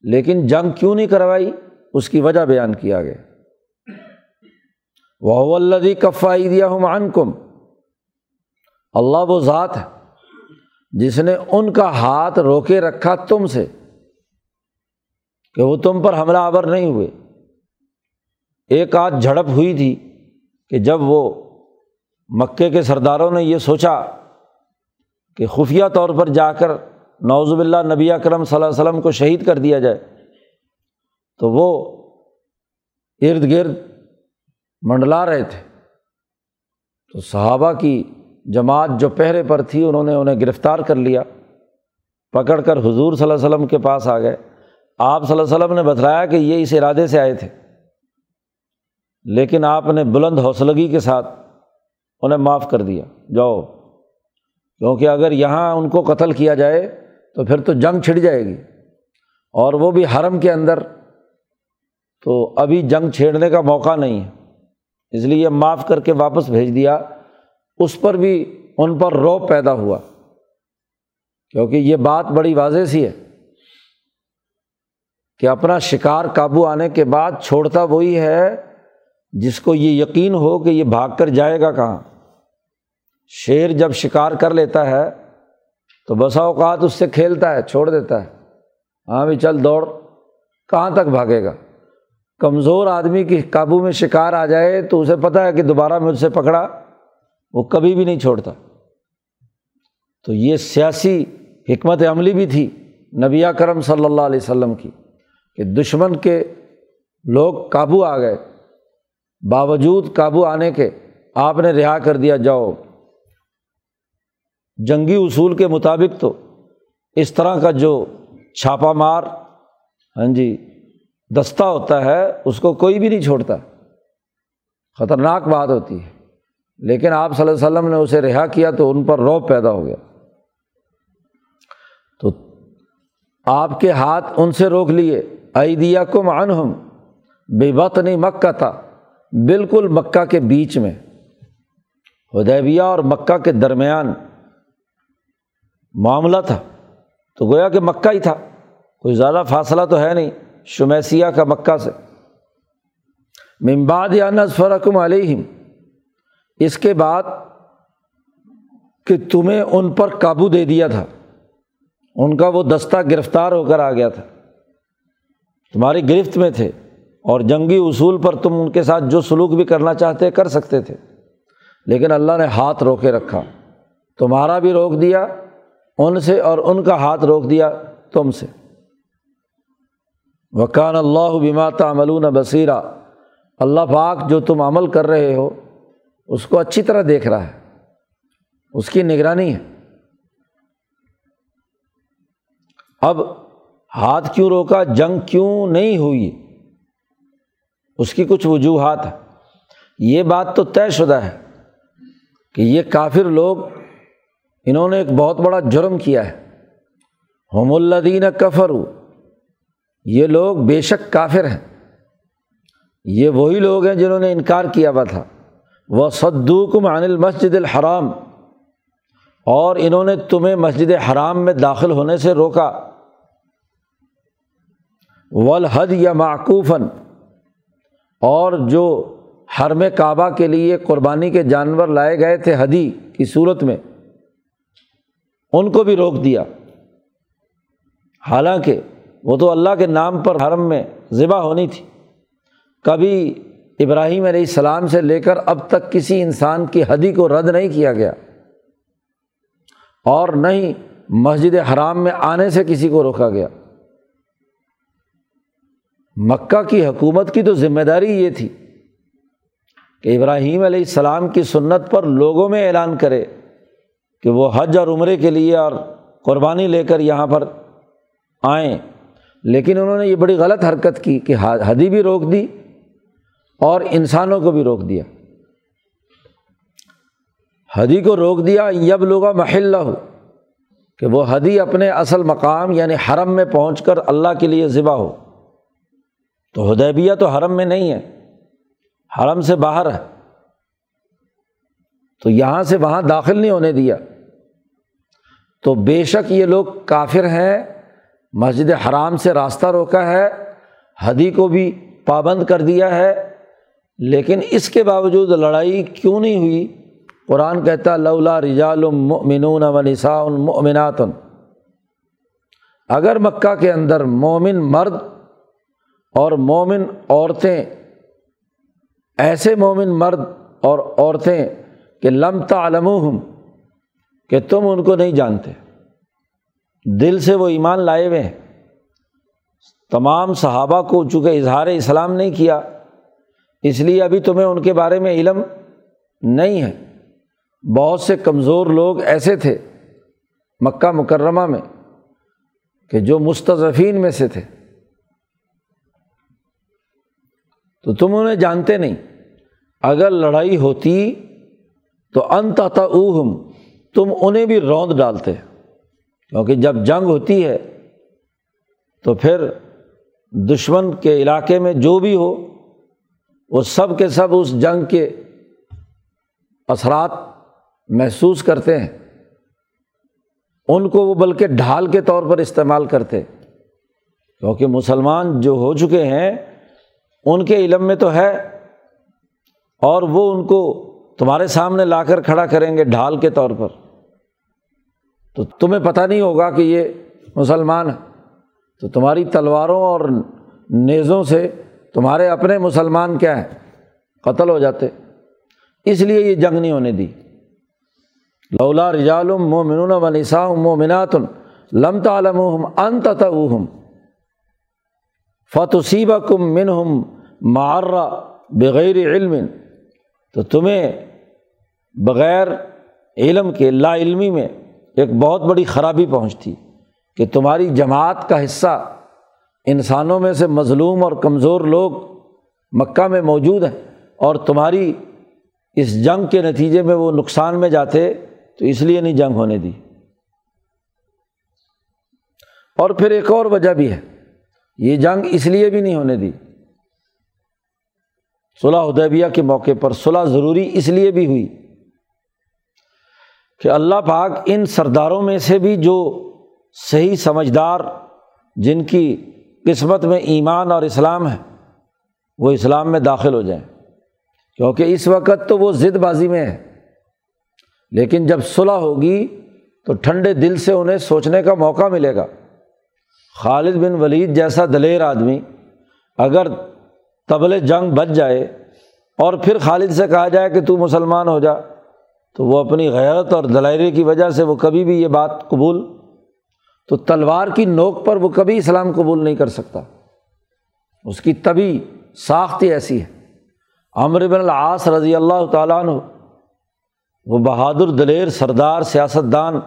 لیکن جنگ کیوں نہیں کروائی؟ اس کی وجہ بیان کیا گیا۔ وہ الدی کفائی دیا ہوں کم اللہ وہ ذات ہے۔ جس نے ان کا ہاتھ روکے رکھا تم سے کہ وہ تم پر حملہ آور نہیں ہوئے۔ ایک آدھ جھڑپ ہوئی تھی کہ جب وہ مکے کے سرداروں نے یہ سوچا کہ خفیہ طور پر جا کر نوزب اللہ نبی اکرم صلی اللہ علیہ وسلم کو شہید کر دیا جائے تو وہ ارد گرد منڈلا رہے تھے۔ تو صحابہ کی جماعت جو پہرے پر تھی، انہوں نے انہیں گرفتار کر لیا، پکڑ کر حضور صلی اللہ علیہ وسلم کے پاس آ گئے۔ آپ صلی اللہ علیہ وسلم نے بتلایا کہ یہ اس ارادے سے آئے تھے۔ لیکن آپ نے بلند حوصلگی کے ساتھ انہیں معاف کر دیا۔ جاؤ، کیونکہ اگر یہاں ان کو قتل کیا جائے تو پھر تو جنگ چھڑ جائے گی۔ اور وہ بھی حرم کے اندر۔ تو ابھی جنگ چھیڑنے کا موقع نہیں ہے۔ اس لیے معاف کر کے واپس بھیج دیا۔ اس پر بھی ان پر روب پیدا ہوا۔ کیونکہ یہ بات بڑی واضح سی ہے کہ اپنا شکار قابو آنے کے بعد چھوڑتا وہی ہے جس کو یہ یقین ہو کہ یہ بھاگ کر جائے گا کہاں۔ شیر جب شکار کر لیتا ہے تو بسا اوقات اس سے کھیلتا ہے، چھوڑ دیتا ہے۔ ہاں بھی، چل دوڑ، کہاں تک بھاگے گا؟ کمزور آدمی کی قابو میں شکار آ جائے تو اسے پتہ ہے کہ دوبارہ مجھ سے پکڑا۔ وہ کبھی بھی نہیں چھوڑتا۔ تو یہ سیاسی حکمت عملی بھی تھی نبی کرم صلی اللہ علیہ وسلم کی کہ دشمن کے لوگ قابو آ گئے۔ باوجود قابو آنے کے آپ نے رہا کر دیا، جاؤ۔ جنگی اصول کے مطابق تو اس طرح کا جو چھاپا مار ہاں جی دستہ ہوتا ہے، اس کو کوئی بھی نہیں چھوڑتا۔ خطرناک بات ہوتی ہے۔ لیکن آپ صلی اللہ علیہ وسلم نے اسے رہا کیا تو ان پر روب پیدا ہو گیا۔ تو آپ کے ہاتھ ان سے روک لیے۔ ایدیا کم انہم بے بت نہیں مکہ تھا بالکل مکہ کے بیچ میں۔ ہدیبیہ اور مکہ کے درمیان معاملہ تھا۔ تو گویا کہ مکہ ہی تھا۔ کوئی زیادہ فاصلہ تو ہے نہیں شمیسیہ کا مکہ سے۔ ممباد یا نظفرکم علیہم۔ اس کے بعد کہ تمہیں ان پر قابو دے دیا تھا۔ ان کا وہ دستہ گرفتار ہو کر آ گیا تھا۔ تمہاری گرفت میں تھے اور جنگی اصول پر تم ان کے ساتھ جو سلوک بھی کرنا چاہتے کر سکتے تھے۔ لیکن اللہ نے ہاتھ روکے رکھا۔ تمہارا بھی روک دیا، ان سے اور ان کا ہاتھ روک دیا تم سے۔ وکان اللہ بما تعملون بصیرہ اللہ پاک جو تم عمل کر رہے ہو اس کو اچھی طرح دیکھ رہا ہے۔ اس کی نگرانی ہے۔ اب ہاتھ کیوں روکا؟ جنگ کیوں نہیں ہوئی؟ اس کی کچھ وجوہات ہیں۔ یہ بات تو طے شدہ ہے کہ یہ کافر لوگ انہوں نے ایک بہت بڑا جرم کیا ہے۔ ہوم الدین کفر یہ لوگ بے شک کافر ہیں۔ یہ وہی لوگ ہیں جنہوں نے انکار کیا ہوا تھا۔ وہ صدوکم عن المسجد الحرام۔ اور انہوں نے تمہیں مسجد حرام میں داخل ہونے سے روکا۔ ولحد یا معقوفاً اور جو حرم کعبہ کے لیے قربانی کے جانور لائے گئے تھے حدی کی صورت میں، ان کو بھی روک دیا۔ حالانکہ وہ تو اللہ کے نام پر حرم میں ذبح ہونی تھی۔ کبھی ابراہیم علیہ السلام سے لے کر اب تک کسی انسان کی حدی کو رد نہیں کیا گیا۔ اور نہ ہی مسجد حرام میں آنے سے کسی کو روکا گیا۔ مکہ کی حکومت کی تو ذمہ داری یہ تھی کہ ابراہیم علیہ السلام کی سنت پر لوگوں میں اعلان کرے کہ وہ حج اور عمرے کے لیے اور قربانی لے کر یہاں پر آئیں۔ لیکن انہوں نے یہ بڑی غلط حرکت کی کہ حدی بھی روک دی۔ اور انسانوں کو بھی روک دیا۔ حدی کو روک دیا یب لوگا محلہ ہو کہ وہ حدی اپنے اصل مقام یعنی حرم میں پہنچ کر اللہ کے لیے ذبح ہو۔ تو ہدیبیہ تو حرم میں نہیں ہے، حرم سے باہر ہے۔ تو یہاں سے وہاں داخل نہیں ہونے دیا۔ تو بے شک یہ لوگ کافر ہیں، مسجد حرام سے راستہ روکا ہے، حدی کو بھی پابند کر دیا ہے۔ لیکن اس کے باوجود لڑائی کیوں نہیں ہوئی؟ قرآن کہتا لولا رجال المؤمنون و نساء المؤمنات اگر مکہ کے اندر مومن مرد اور مومن عورتیں، ایسے مومن مرد اور عورتیں کہ لم تعلموہم کہ تم ان کو نہیں جانتے۔ دل سے وہ ایمان لائے ہوئے ہیں۔ تمام صحابہ کو چونکہ اظہار اسلام نہیں کیا اس لیے ابھی تمہیں ان کے بارے میں علم نہیں ہے۔ بہت سے کمزور لوگ ایسے تھے مکہ مکرمہ میں کہ جو مستضفین میں سے تھے۔ تو تم انہیں جانتے نہیں۔ اگر لڑائی ہوتی تو انت اوہم تم انہیں بھی روند ڈالتے۔ کیونکہ جب جنگ ہوتی ہے تو پھر دشمن کے علاقے میں جو بھی ہو وہ سب کے سب اس جنگ کے اثرات محسوس کرتے ہیں۔ ان کو وہ بلکہ ڈھال کے طور پر استعمال کرتے۔ کیونکہ مسلمان جو ہو چکے ہیں، ان کے علم میں تو ہے۔ اور وہ ان کو تمہارے سامنے لا کر کھڑا کریں گے ڈھال کے طور پر۔ تو تمہیں پتہ نہیں ہوگا کہ یہ مسلمان ہے تو تمہاری تلواروں اور نیزوں سے تمہارے اپنے مسلمان کیا ہیں؟ قتل ہو جاتے۔ اس لیے یہ جنگ نہیں ہونے دی۔ لولا رجالم مومن و نسا مومنات لم تعلم ان تم فتوسیب کم من ہم معرہ بغیر علم۔ تو تمہیں بغیر علم کے، لا علمی میں ایک بہت بڑی خرابی پہنچتی کہ تمہاری جماعت کا حصہ انسانوں میں سے مظلوم اور کمزور لوگ مکہ میں موجود ہیں اور تمہاری اس جنگ کے نتیجے میں وہ نقصان میں جاتے تو اس لیے نہیں جنگ ہونے دی۔ اور پھر ایک اور وجہ بھی ہے۔ یہ جنگ اس لیے بھی نہیں ہونے دی۔ صلاح ادیبیہ کے موقع پر صلاح ضروری اس لیے بھی ہوئی کہ اللہ پاک ان سرداروں میں سے بھی جو صحیح سمجھدار جن کی قسمت میں ایمان اور اسلام ہے، وہ اسلام میں داخل ہو جائیں۔ کیونکہ اس وقت تو وہ ضد بازی میں ہے۔ لیکن جب صلح ہوگی تو ٹھنڈے دل سے انہیں سوچنے کا موقع ملے گا۔ خالد بن ولید جیسا دلیر آدمی اگر طبل جنگ بچ جائے اور پھر خالد سے کہا جائے کہ تو مسلمان ہو جا، تو وہ اپنی غیرت اور دلائرے کی وجہ سے وہ کبھی بھی یہ بات قبول تو تلوار کی نوک پر وہ کبھی اسلام قبول نہیں کر سکتا۔ اس کی طبی ساخت ہی ایسی ہے۔ عمر بن العاص رضی اللہ تعالیٰ عنہ، وہ بہادر دلیر سردار سیاست دان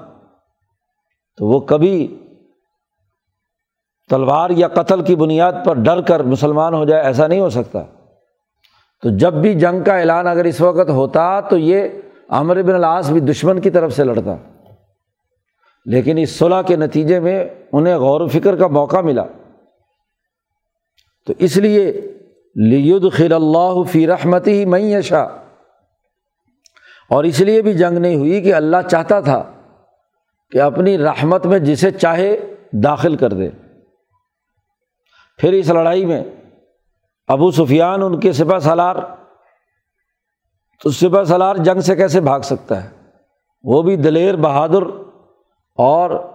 تو وہ کبھی تلوار یا قتل کی بنیاد پر ڈر کر مسلمان ہو جائے ایسا نہیں ہو سکتا۔ تو جب بھی جنگ کا اعلان اگر اس وقت ہوتا تو یہ عمر بن العاص بھی دشمن کی طرف سے لڑتا۔ لیکن اس صلاح کے نتیجے میں انہیں غور و فکر کا موقع ملا۔ تو اس لیے لید خیر اللہ فی رحمتی ہی معیشہ اور اس لیے بھی جنگ نہیں ہوئی کہ اللہ چاہتا تھا کہ اپنی رحمت میں جسے چاہے داخل کر دے۔ پھر اس لڑائی میں ابو سفیان ان کے سپہ سالار، تو سپہ سالار جنگ سے کیسے بھاگ سکتا ہے؟ وہ بھی دلیر بہادر اور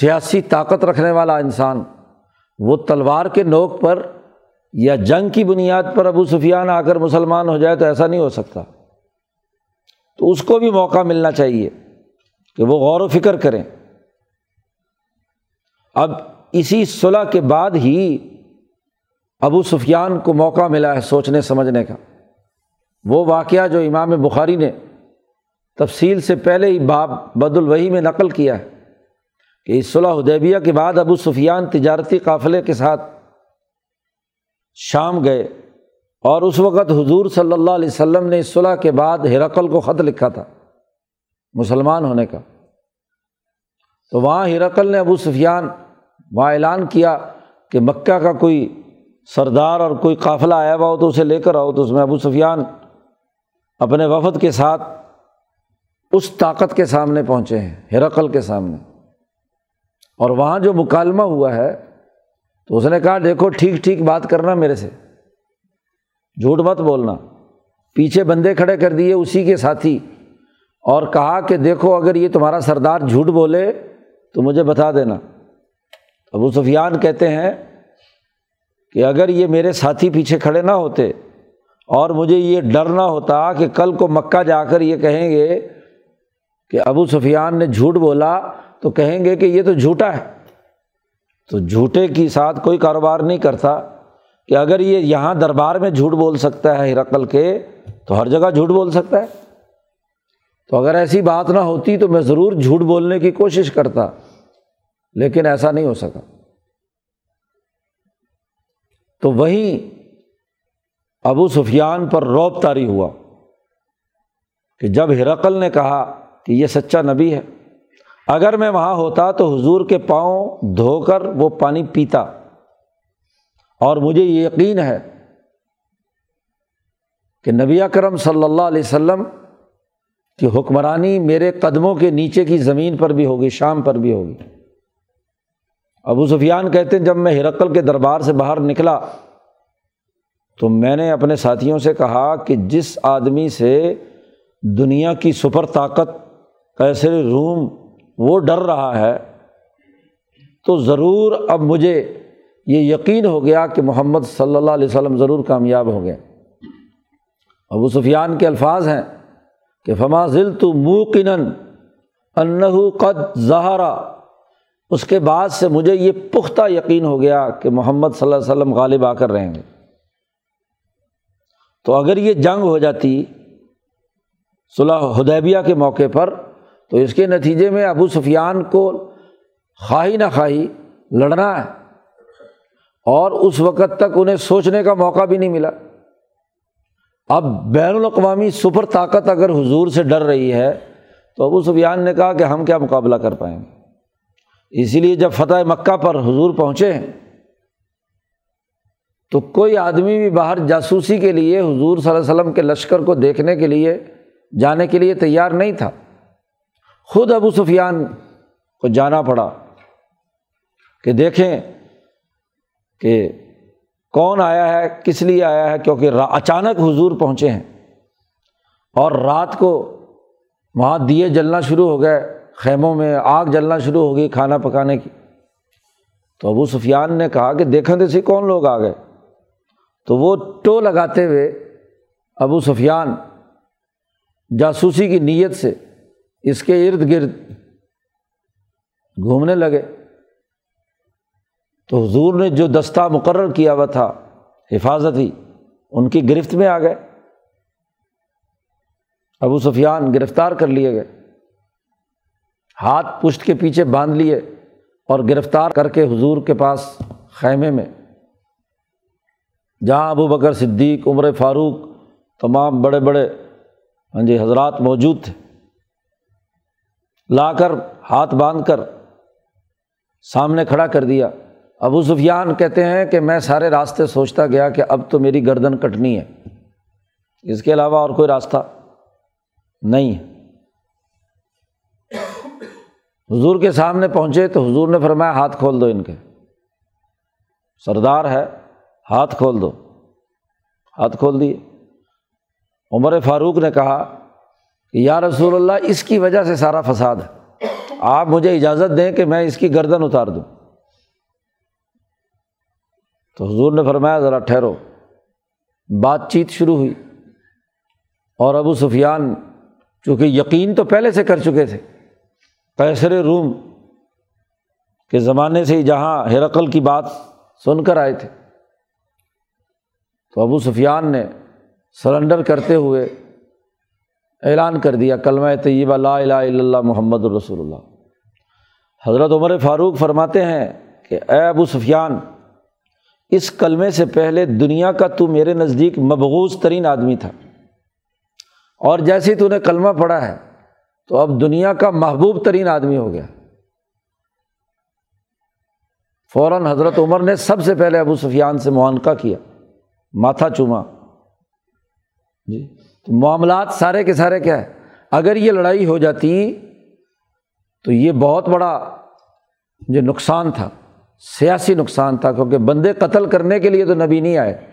سیاسی طاقت رکھنے والا انسان، وہ تلوار کے نوک پر یا جنگ کی بنیاد پر ابو سفیان آ کر مسلمان ہو جائے تو ایسا نہیں ہو سکتا۔ تو اس کو بھی موقع ملنا چاہیے کہ وہ غور و فکر کریں۔ اب اسی صلاح کے بعد ہی ابو سفیان کو موقع ملا ہے سوچنے، سمجھنے کا۔ وہ واقعہ جو امام بخاری نے تفصیل سے پہلے ہی باب بد الوحی میں نقل کیا ہے۔ کہ اس صلاح ادیبیہ کے بعد ابو سفیان تجارتی قافلے کے ساتھ شام گئے اور اس وقت حضور صلی اللہ علیہ وسلم نے اس صلاح کے بعد ہرقل کو خط لکھا تھا، مسلمان ہونے کا۔ تو وہاں ہرقل نے ابو سفیان وہاں اعلان کیا کہ مکہ کا کوئی سردار اور کوئی قافلہ آیا ہوا ہو تو اسے لے کر آؤ۔ تو اس میں ابو سفیان اپنے وفد کے ساتھ اس طاقت کے سامنے پہنچے ہیں، ہرقل کے سامنے۔ اور وہاں جو مکالمہ ہوا ہے تو اس نے کہا، دیکھو، ٹھیک ٹھیک بات کرنا میرے سے۔ جھوٹ مت بولنا۔ پیچھے بندے کھڑے کر دیے اسی کے ساتھی۔ اور کہا کہ، دیکھو، اگر یہ تمہارا سردار جھوٹ بولے تو مجھے بتا دینا۔ ابو سفیان کہتے ہیں کہ اگر یہ میرے ساتھی پیچھے کھڑے نہ ہوتے اور مجھے یہ ڈر نہ ہوتا کہ کل کو مکہ جا کر یہ کہیں گے کہ ابو سفیان نے جھوٹ بولا تو کہیں گے کہ یہ تو جھوٹا ہے۔ تو جھوٹے کی ساتھ کوئی کاروبار نہیں کرتا۔ کہ اگر یہ یہاں دربار میں جھوٹ بول سکتا ہے ہرقل کے، تو ہر جگہ جھوٹ بول سکتا ہے۔ تو اگر ایسی بات نہ ہوتی تو میں ضرور جھوٹ بولنے کی کوشش کرتا۔ لیکن ایسا نہیں ہو سکا۔ تو وہیں ابو سفیان پر روب تاری ہوا کہ جب ہرقل نے کہا کہ یہ سچا نبی ہے اگر میں وہاں ہوتا تو حضور کے پاؤں دھو کر وہ پانی پیتا۔ اور مجھے یہ یقین ہے کہ نبی اکرم صلی اللہ علیہ وسلم کی حکمرانی میرے قدموں کے نیچے کی زمین پر بھی ہوگی، شام پر بھی ہوگی۔ ابو سفیان کہتے ہیں، جب میں ہرقل کے دربار سے باہر نکلا تو میں نے اپنے ساتھیوں سے کہا کہ جس آدمی سے دنیا کی سپر طاقت کیسے روم وہ ڈر رہا ہے، تو ضرور اب مجھے یہ یقین ہو گیا کہ محمد صلی اللہ علیہ وسلم ضرور کامیاب ہو گئے ابو سفیان کے الفاظ ہیں کہ فما ذل تو موقن انہو قد زہرا اس کے بعد سے مجھے یہ پختہ یقین ہو گیا کہ محمد صلی اللہ علیہ وسلم غالب آ کر رہیں گے۔ تو اگر یہ جنگ ہو جاتی صلاح حدیبیہ کے موقع پر تو اس کے نتیجے میں ابو سفیان کو خواہی نہ خواہی لڑنا ہے۔ اور اس وقت تک انہیں سوچنے کا موقع بھی نہیں ملا۔ اب بین الاقوامی سپر طاقت اگر حضور سے ڈر رہی ہے تو ابو سفیان نے کہا کہ ہم کیا مقابلہ کر پائیں گے۔ اسی لیے جب فتح مکہ پر حضور پہنچے تو کوئی آدمی بھی باہر جاسوسی کے لیے حضور صلی اللہ علیہ وسلم کے لشکر کو دیکھنے کے لیے جانے کے لیے تیار نہیں تھا۔ خود ابو سفیان کو جانا پڑا کہ دیکھیں کہ کون آیا ہے، کس لیے آیا ہے، کیونکہ اچانک حضور پہنچے ہیں اور رات کو وہاں دیے جلنا شروع ہو گئے، خیموں میں آگ جلنا شروع ہو گئی کھانا پکانے کی۔ تو ابو سفیان نے کہا کہ دیکھیں تو سی کون لوگ آ گئے۔ تو وہ ٹو لگاتے ہوئے ابو سفیان جاسوسی کی نیت سے اس کے ارد گرد گھومنے لگے۔ تو حضور نے جو دستہ مقرر کیا ہوا تھا حفاظتی ان کی گرفت میں آ گئے۔ ابو سفیان گرفتار کر لیے گئے۔ ہاتھ پشت کے پیچھے باندھ لیے اور گرفتار کر کے حضور کے پاس خیمے میں۔ جہاں ابو بکر صدیق، عمر فاروق، تمام بڑے بڑے ہاں جی حضرات موجود تھے۔ لا کر، ہاتھ باندھ کر سامنے کھڑا کر دیا۔ ابو سفیان کہتے ہیں کہ میں سارے راستے سوچتا گیا کہ اب تو میری گردن کٹنی ہے۔ اس کے علاوہ اور کوئی راستہ نہیں ہے۔ حضور کے سامنے پہنچے تو حضور نے فرمایا، ہاتھ کھول دو ان کے۔ سردار ہے، ہاتھ کھول دو۔ ہاتھ کھول دیے۔ عمر فاروق نے کہا کہ یا رسول اللہ، اس کی وجہ سے سارا فساد ہے۔ آپ مجھے اجازت دیں کہ میں اس کی گردن اتار دوں۔ تو حضور نے فرمایا، ذرا ٹھہرو۔ بات چیت شروع ہوئی۔ اور ابو سفیان، چونکہ یقین تو پہلے سے کر چکے تھے پیسر روم کے زمانے سے جہاں ہرقل کی بات سن کر آئے تھے، تو ابو سفیان نے سرنڈر کرتے ہوئے اعلان کر دیا، کلمہ طیبہ لا الہ الا اللہ محمد الرسول اللہ۔ حضرت عمر فاروق فرماتے ہیں کہ، اے ابو سفیان، اس کلمے سے پہلے دنیا کا تو میرے نزدیک مبغوض ترین آدمی تھا۔ اور جیسے تو نے کلمہ پڑھا ہے، تو اب دنیا کا محبوب ترین آدمی ہو گیا۔ فوراً حضرت عمر نے سب سے پہلے ابو سفیان سے معانقہ کیا، ماتھا چوما۔ جی۔ تو معاملات سارے کے سارے کیا ہے؟ اگر یہ لڑائی ہو جاتی تو یہ بہت بڑا جو نقصان تھا، سیاسی نقصان تھا، کیونکہ بندے قتل کرنے کے لیے تو نبی نہیں آئے۔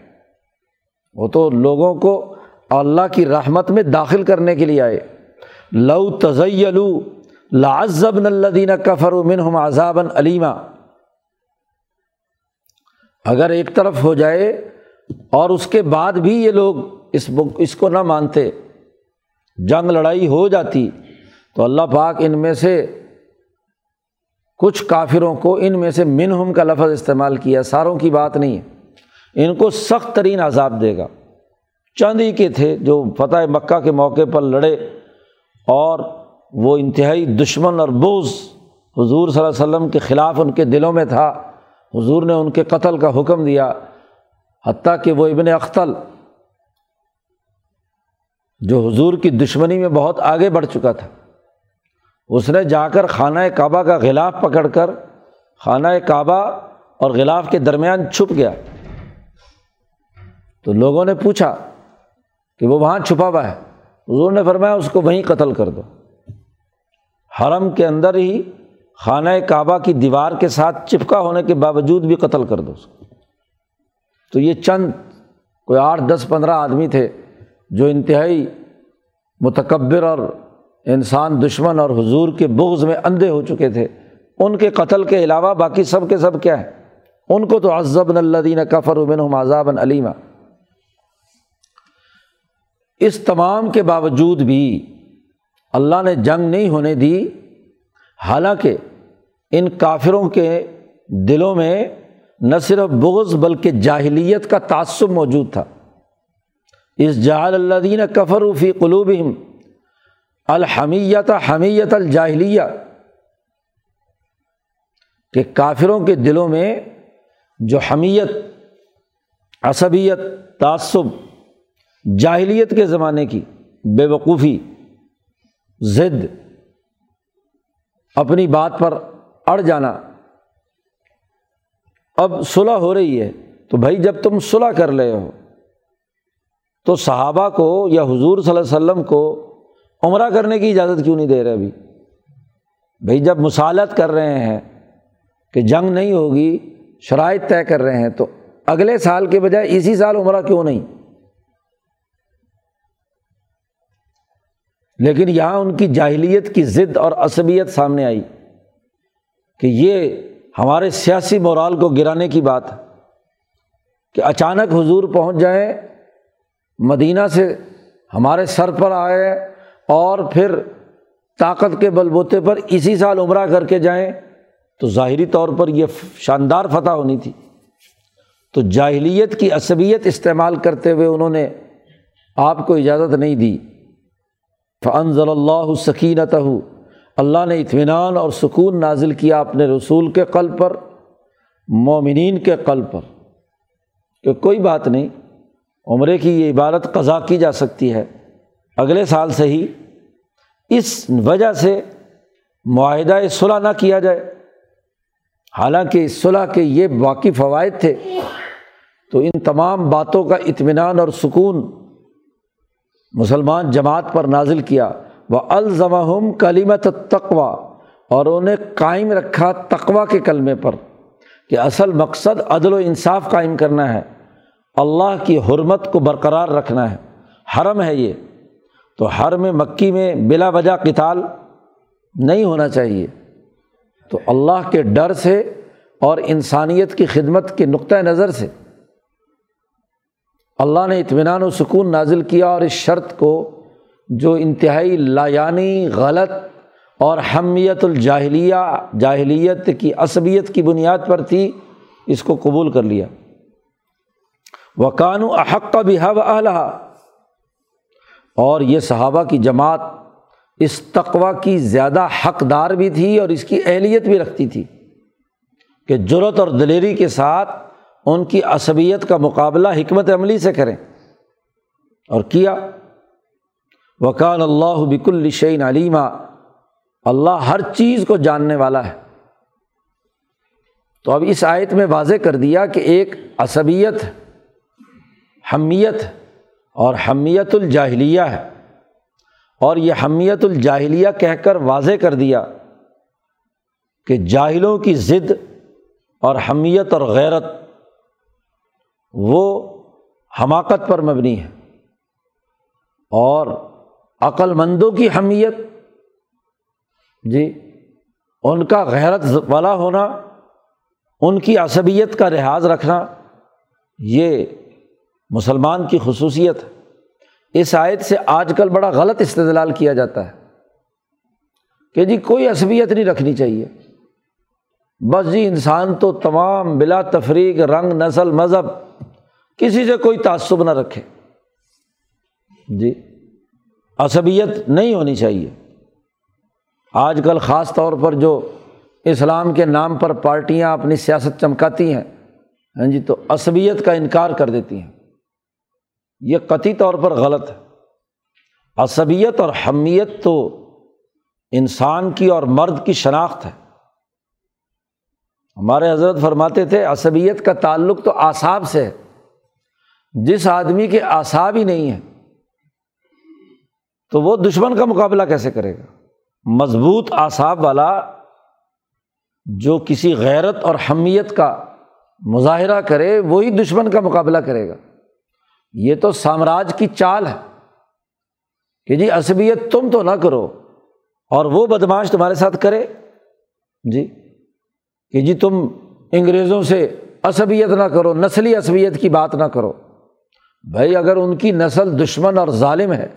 وہ تو لوگوں کو اللہ کی رحمت میں داخل کرنے کے لیے آئے۔ لو تزیلو لازب الدین کفر من ہم عذابً علیمہ اگر ایک طرف ہو جائے اور اس کے بعد بھی یہ لوگ اس اس کو نہ مانتے۔ جنگ لڑائی ہو جاتی تو اللہ پاک ان میں سے کچھ کافروں کو ان میں سے منہم کا لفظ استعمال کیا۔ ساروں کی بات نہیں ہے۔ ان کو سخت ترین عذاب دے گا۔ چند ہی کے تھے جو فتح مکہ کے موقع پر لڑے اور وہ انتہائی دشمن اور بوز حضور صلی اللہ علیہ وسلم کے خلاف ان کے دلوں میں تھا۔ حضور نے ان کے قتل کا حکم دیا۔ حتیٰ کہ وہ ابن اختل جو حضور کی دشمنی میں بہت آگے بڑھ چکا تھا۔ اس نے جا کر خانہ کعبہ کا غلاف پکڑ کر خانہ کعبہ اور غلاف کے درمیان چھپ گیا۔ تو لوگوں نے پوچھا کہ وہ وہاں چھپا ہوا ہے۔ حضور نے فرمایا اس کو وہیں قتل کر دو۔ حرم کے اندر ہی خانہ کعبہ کی دیوار کے ساتھ چپکا ہونے کے باوجود بھی قتل کر دو اس کو۔ تو یہ چند، کوئی آٹھ، دس، پندرہ آدمی تھے۔ جو انتہائی متکبر اور انسان دشمن اور حضور کے بغض میں اندھے ہو چکے تھے۔ ان کے قتل کے علاوہ باقی سب کے سب کیا ہے؟ ان کو تو عزب اللہ کفر امن عذاب علیمہ اس تمام کے باوجود بھی اللہ نے جنگ نہیں ہونے دی۔ حالانکہ ان کافروں کے دلوں میں نہ صرف بغض بلکہ جاہلیت کا تعصب موجود تھا۔ اس جہال اللہ دین کفر فی قلوب الحمیت حمیت الجاہلیہ، کہ کافروں کے دلوں میں جو حمیت، عصبیت، تعصب، جاہلیت کے زمانے کی بے وقوفی، ضد، اپنی بات پر اڑ جانا اب صلح ہو رہی ہے، تو بھائی جب تم صلح کر رہے ہو تو صحابہ کو یا حضور صلی اللہ علیہ وسلم کو عمرہ کرنے کی اجازت کیوں نہیں دے رہے ابھی؟ بھائی جب مصالحت کر رہے ہیں کہ جنگ نہیں ہوگی، شرائط طے کر رہے ہیں، تو اگلے سال کے بجائے اسی سال عمرہ کیوں نہیں؟ لیکن یہاں ان کی جاہلیت کی ضد اور عصبیت سامنے آئی کہ یہ ہمارے سیاسی مورال کو گرانے کی بات ہے کہ اچانک حضور پہنچ جائیں مدینہ سے ہمارے سر پر آئے اور پھر طاقت کے بل بوتے پر اسی سال عمرہ کر کے جائیں تو ظاہری طور پر یہ شاندار فتح ہونی تھی۔ تو جاہلیت کی عصبیت استعمال کرتے ہوئے انہوں نے آپ کو اجازت نہیں دی۔ فنضل اللہ سکینت اللہ نے اطمینان اور سکون نازل کیا اپنے رسول کے قلب پر، مومنین کے قلب پر، کہ کوئی بات نہیں عمرے کی یہ عبادت قضا کی جا سکتی ہے۔ اگلے سال سے ہی اس وجہ سے معاہدہ صلاح نہ کیا جائے۔ حالانکہ اس صلاح کے یہ باقی فوائد تھے۔ تو ان تمام باتوں کا اطمینان اور سکون مسلمان جماعت پر نازل کیا۔ وہ الزم کلیمت تقوا اور انہیں قائم رکھا تقوا کے کلمے پر کہ اصل مقصد عدل و انصاف قائم کرنا ہے۔ اللہ کی حرمت کو برقرار رکھنا ہے۔ حرم ہے یہ۔ تو حرم مکی میں بلا وجہ کتال نہیں ہونا چاہیے۔ تو اللہ کے ڈر سے اور انسانیت کی خدمت کے نقطۂ نظر سے۔ اللہ نے اطمینان و سکون نازل کیا اور اس شرط کو جو انتہائی لایانی، غلط اور حمیت الجاہلیہ، جاہلیت کی عصبیت کی بنیاد پر تھی، اس کو قبول کر لیا۔ وکان و احق کا بھی حب اور یہ صحابہ کی جماعت اس تقوا کی زیادہ حقدار بھی تھی اور اس کی اہلیت بھی رکھتی تھی کہ جرت اور دلیری کے ساتھ ان کی عصبیت کا مقابلہ حکمت عملی سے کریں۔ اور کیا؟ وکان اللہ بک الشعین علیمہ اللہ ہر چیز کو جاننے والا ہے۔ تو اب اس آیت میں واضح کر دیا کہ ایک عصبیت حمیت اور حمیت الجاہلیہ ہے۔ اور یہ حمیت الجاہلیہ کہہ کر واضح کر دیا کہ جاہلوں کی ضد اور حمیت اور غیرت وہ حماقت پر مبنی ہے۔ اور عقل مندوں کی حمیت جی ان کا غیرت والا ہونا، ان کی عصبیت کا لحاظ رکھنا، یہ مسلمان کی خصوصیت ہے۔ اس آیت سے آج کل بڑا غلط استدلال کیا جاتا ہے کہ جی کوئی عصبیت نہیں رکھنی چاہیے۔ بس جی انسان تو تمام بلا تفریق، رنگ، نسل، مذہب، کسی سے کوئی تعصب نہ رکھے۔ جی عصبیت نہیں ہونی چاہیے۔ آج کل خاص طور پر جو اسلام کے نام پر پارٹیاں اپنی سیاست چمکاتی ہیں ہاں جی تو عصبیت کا انکار کر دیتی ہیں۔ یہ قطعی طور پر غلط ہے۔ عصبیت اور حمیت تو انسان کی اور مرد کی شناخت ہے۔ ہمارے حضرت فرماتے تھے، عصبیت کا تعلق تو اعصاب سے ہے۔ جس آدمی کے اعصاب ہی نہیں ہے، تو وہ دشمن کا مقابلہ کیسے کرے گا؟ مضبوط اعصاب والا جو کسی غیرت اور حمیت کا مظاہرہ کرے، وہی دشمن کا مقابلہ کرے گا۔ یہ تو سامراج کی چال ہے کہ جی عصبیت تم تو نہ کرو اور وہ بدماش تمہارے ساتھ کرے۔ جی کہ جی تم انگریزوں سے عصبیت نہ کرو، نسلی عصبیت کی بات نہ کرو۔ بھائی، اگر ان کی نسل دشمن اور ظالم ہے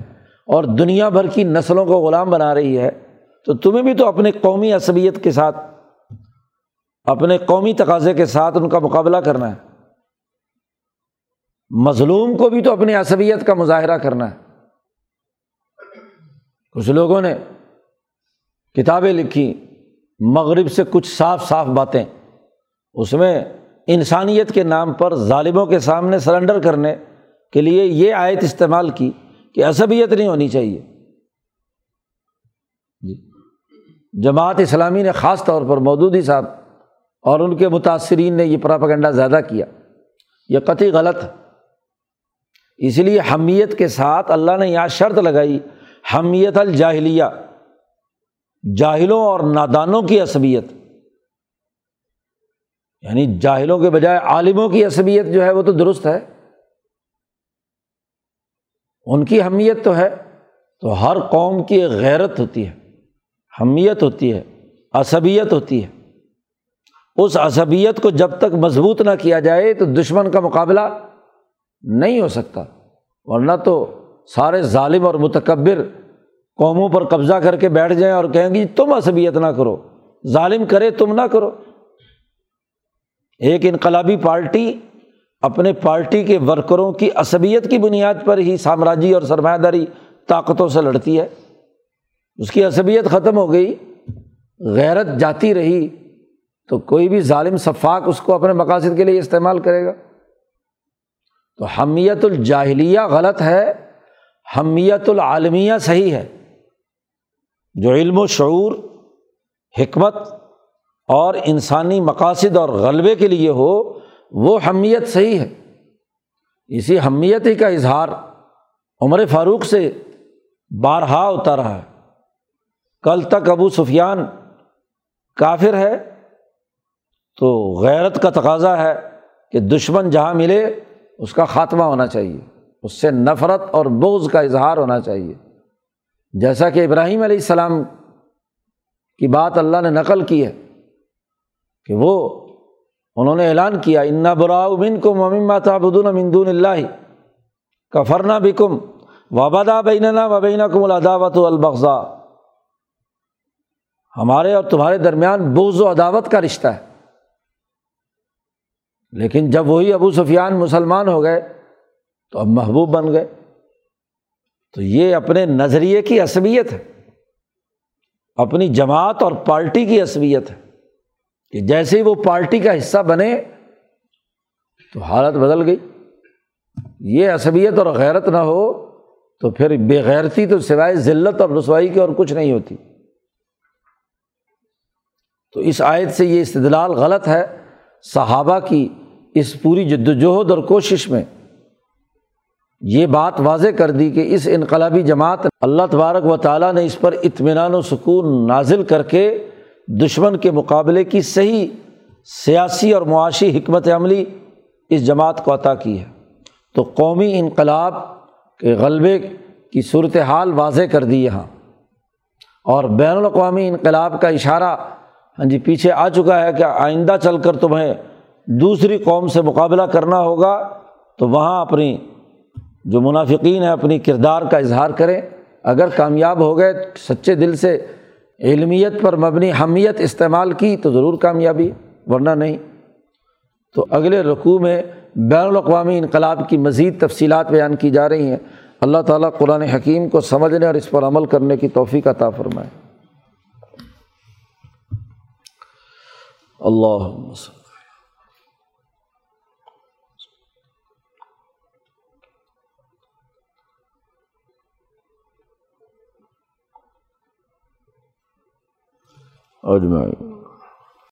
اور دنیا بھر کی نسلوں کو غلام بنا رہی ہے، تو تمہیں بھی تو اپنے قومی عصبیت کے ساتھ، اپنے قومی تقاضے کے ساتھ ان کا مقابلہ کرنا ہے۔ مظلوم کو بھی تو اپنی عصبیت کا مظاہرہ کرنا ہے۔ کچھ لوگوں نے کتابیں لکھی، مغرب سے کچھ صاف صاف باتیں۔ اس میں انسانیت کے نام پر ظالموں کے سامنے سرنڈر کرنے کے لیے یہ آیت استعمال کی کہ عصبیت نہیں ہونی چاہیے۔ جی۔ جماعت اسلامی نے خاص طور پر مودودی صاحب اور ان کے متاثرین نے یہ پراپگنڈا زیادہ کیا۔ یہ قطعی غلط ہے۔ اس لیے حمیت کے ساتھ اللہ نے یہاں شرط لگائی، حمیت الجاہلیہ، جاہلوں اور نادانوں کی عصبیت۔ یعنی جاہلوں کے بجائے عالموں کی عصبیت جو ہے وہ تو درست ہے۔ ان کی اہمیت تو ہے، تو ہر قوم کی ایک غیرت ہوتی ہے، حمیت ہوتی ہے، عصبیت ہوتی ہے۔ اس عصبیت کو جب تک مضبوط نہ کیا جائے تو دشمن کا مقابلہ نہیں ہو سکتا۔ ورنہ تو سارے ظالم اور متکبر قوموں پر قبضہ کر کے بیٹھ جائیں اور کہیں گے تم عصبیت نہ کرو، ظالم کرے تم نہ کرو۔ ایک انقلابی پارٹی اپنے پارٹی کے ورکروں کی عصبیت کی بنیاد پر ہی سامراجی اور سرمایہ داری طاقتوں سے لڑتی ہے۔ اس کی عصبیت ختم ہو گئی، غیرت جاتی رہی، تو کوئی بھی ظالم شفاق اس کو اپنے مقاصد کے لیے استعمال کرے گا۔ تو حمیت الجاہلیہ غلط ہے، حمیت العالمیہ صحیح ہے۔ جو علم و شعور، حکمت اور انسانی مقاصد اور غلبے کے لیے ہو، وہ حمیت صحیح ہے۔ اسی حمیت ہی کا اظہار عمر فاروق سے بارہا ہوتا رہا ہے۔ کل تک ابو سفیان کافر ہے تو غیرت کا تقاضا ہے کہ دشمن جہاں ملے اس کا خاتمہ ہونا چاہیے۔ اس سے نفرت اور بوز کا اظہار ہونا چاہیے۔ جیسا کہ ابراہیم علیہ السلام کی بات اللہ نے نقل کی ہے کہ وہ انہوں نے اعلان کیا انا برا بن کم امما تعبدون مندون اللہ کفرنا بکم وابادا بیننا وبینہ کم الداوت البغذا ہمارے اور تمہارے درمیان بوز و عداوت کا رشتہ ہے۔ لیکن جب وہی ابو سفیان مسلمان ہو گئے تو اب محبوب بن گئے۔ تو یہ اپنے نظریے کی عصبیت ہے۔ اپنی جماعت اور پارٹی کی عصبیت ہے کہ جیسے ہی وہ پارٹی کا حصہ بنے تو حالت بدل گئی۔ یہ عصبیت اور غیرت نہ ہو تو پھر بے غیرتی تو سوائے ذلت اور رسوائی کی اور کچھ نہیں ہوتی۔ تو اس آیت سے یہ استدلال غلط ہے۔ صحابہ کی اس پوری جد وجہد اور کوشش میں یہ بات واضح کر دی کہ اس انقلابی جماعت اللہ تبارک و تعالیٰ نے اس پر اطمینان و سکون نازل کر کے دشمن کے مقابلے کی صحیح سیاسی اور معاشی حکمت عملی اس جماعت کو عطا کی ہے۔ تو قومی انقلاب کے غلبے کی صورت حال واضح کر دی یہاں۔ اور بین الاقوامی انقلاب کا اشارہ ہاں جی پیچھے آ چکا ہے کہ آئندہ چل کر تمہیں دوسری قوم سے مقابلہ کرنا ہوگا تو وہاں اپنی جو منافقین ہیں، اپنی کردار کا اظہار کریں۔ اگر کامیاب ہو گئے سچے دل سے علمیت پر مبنی حمیت استعمال کی تو ضرور کامیابی، ورنہ نہیں۔ تو اگلے رقوع میں بین الاقوامی انقلاب کی مزید تفصیلات بیان کی جا رہی ہیں۔ اللہ تعالیٰ قرآن حکیم کو سمجھنے اور اس پر عمل کرنے کی توفیق عطا فرمائے۔ اللہ اجمعین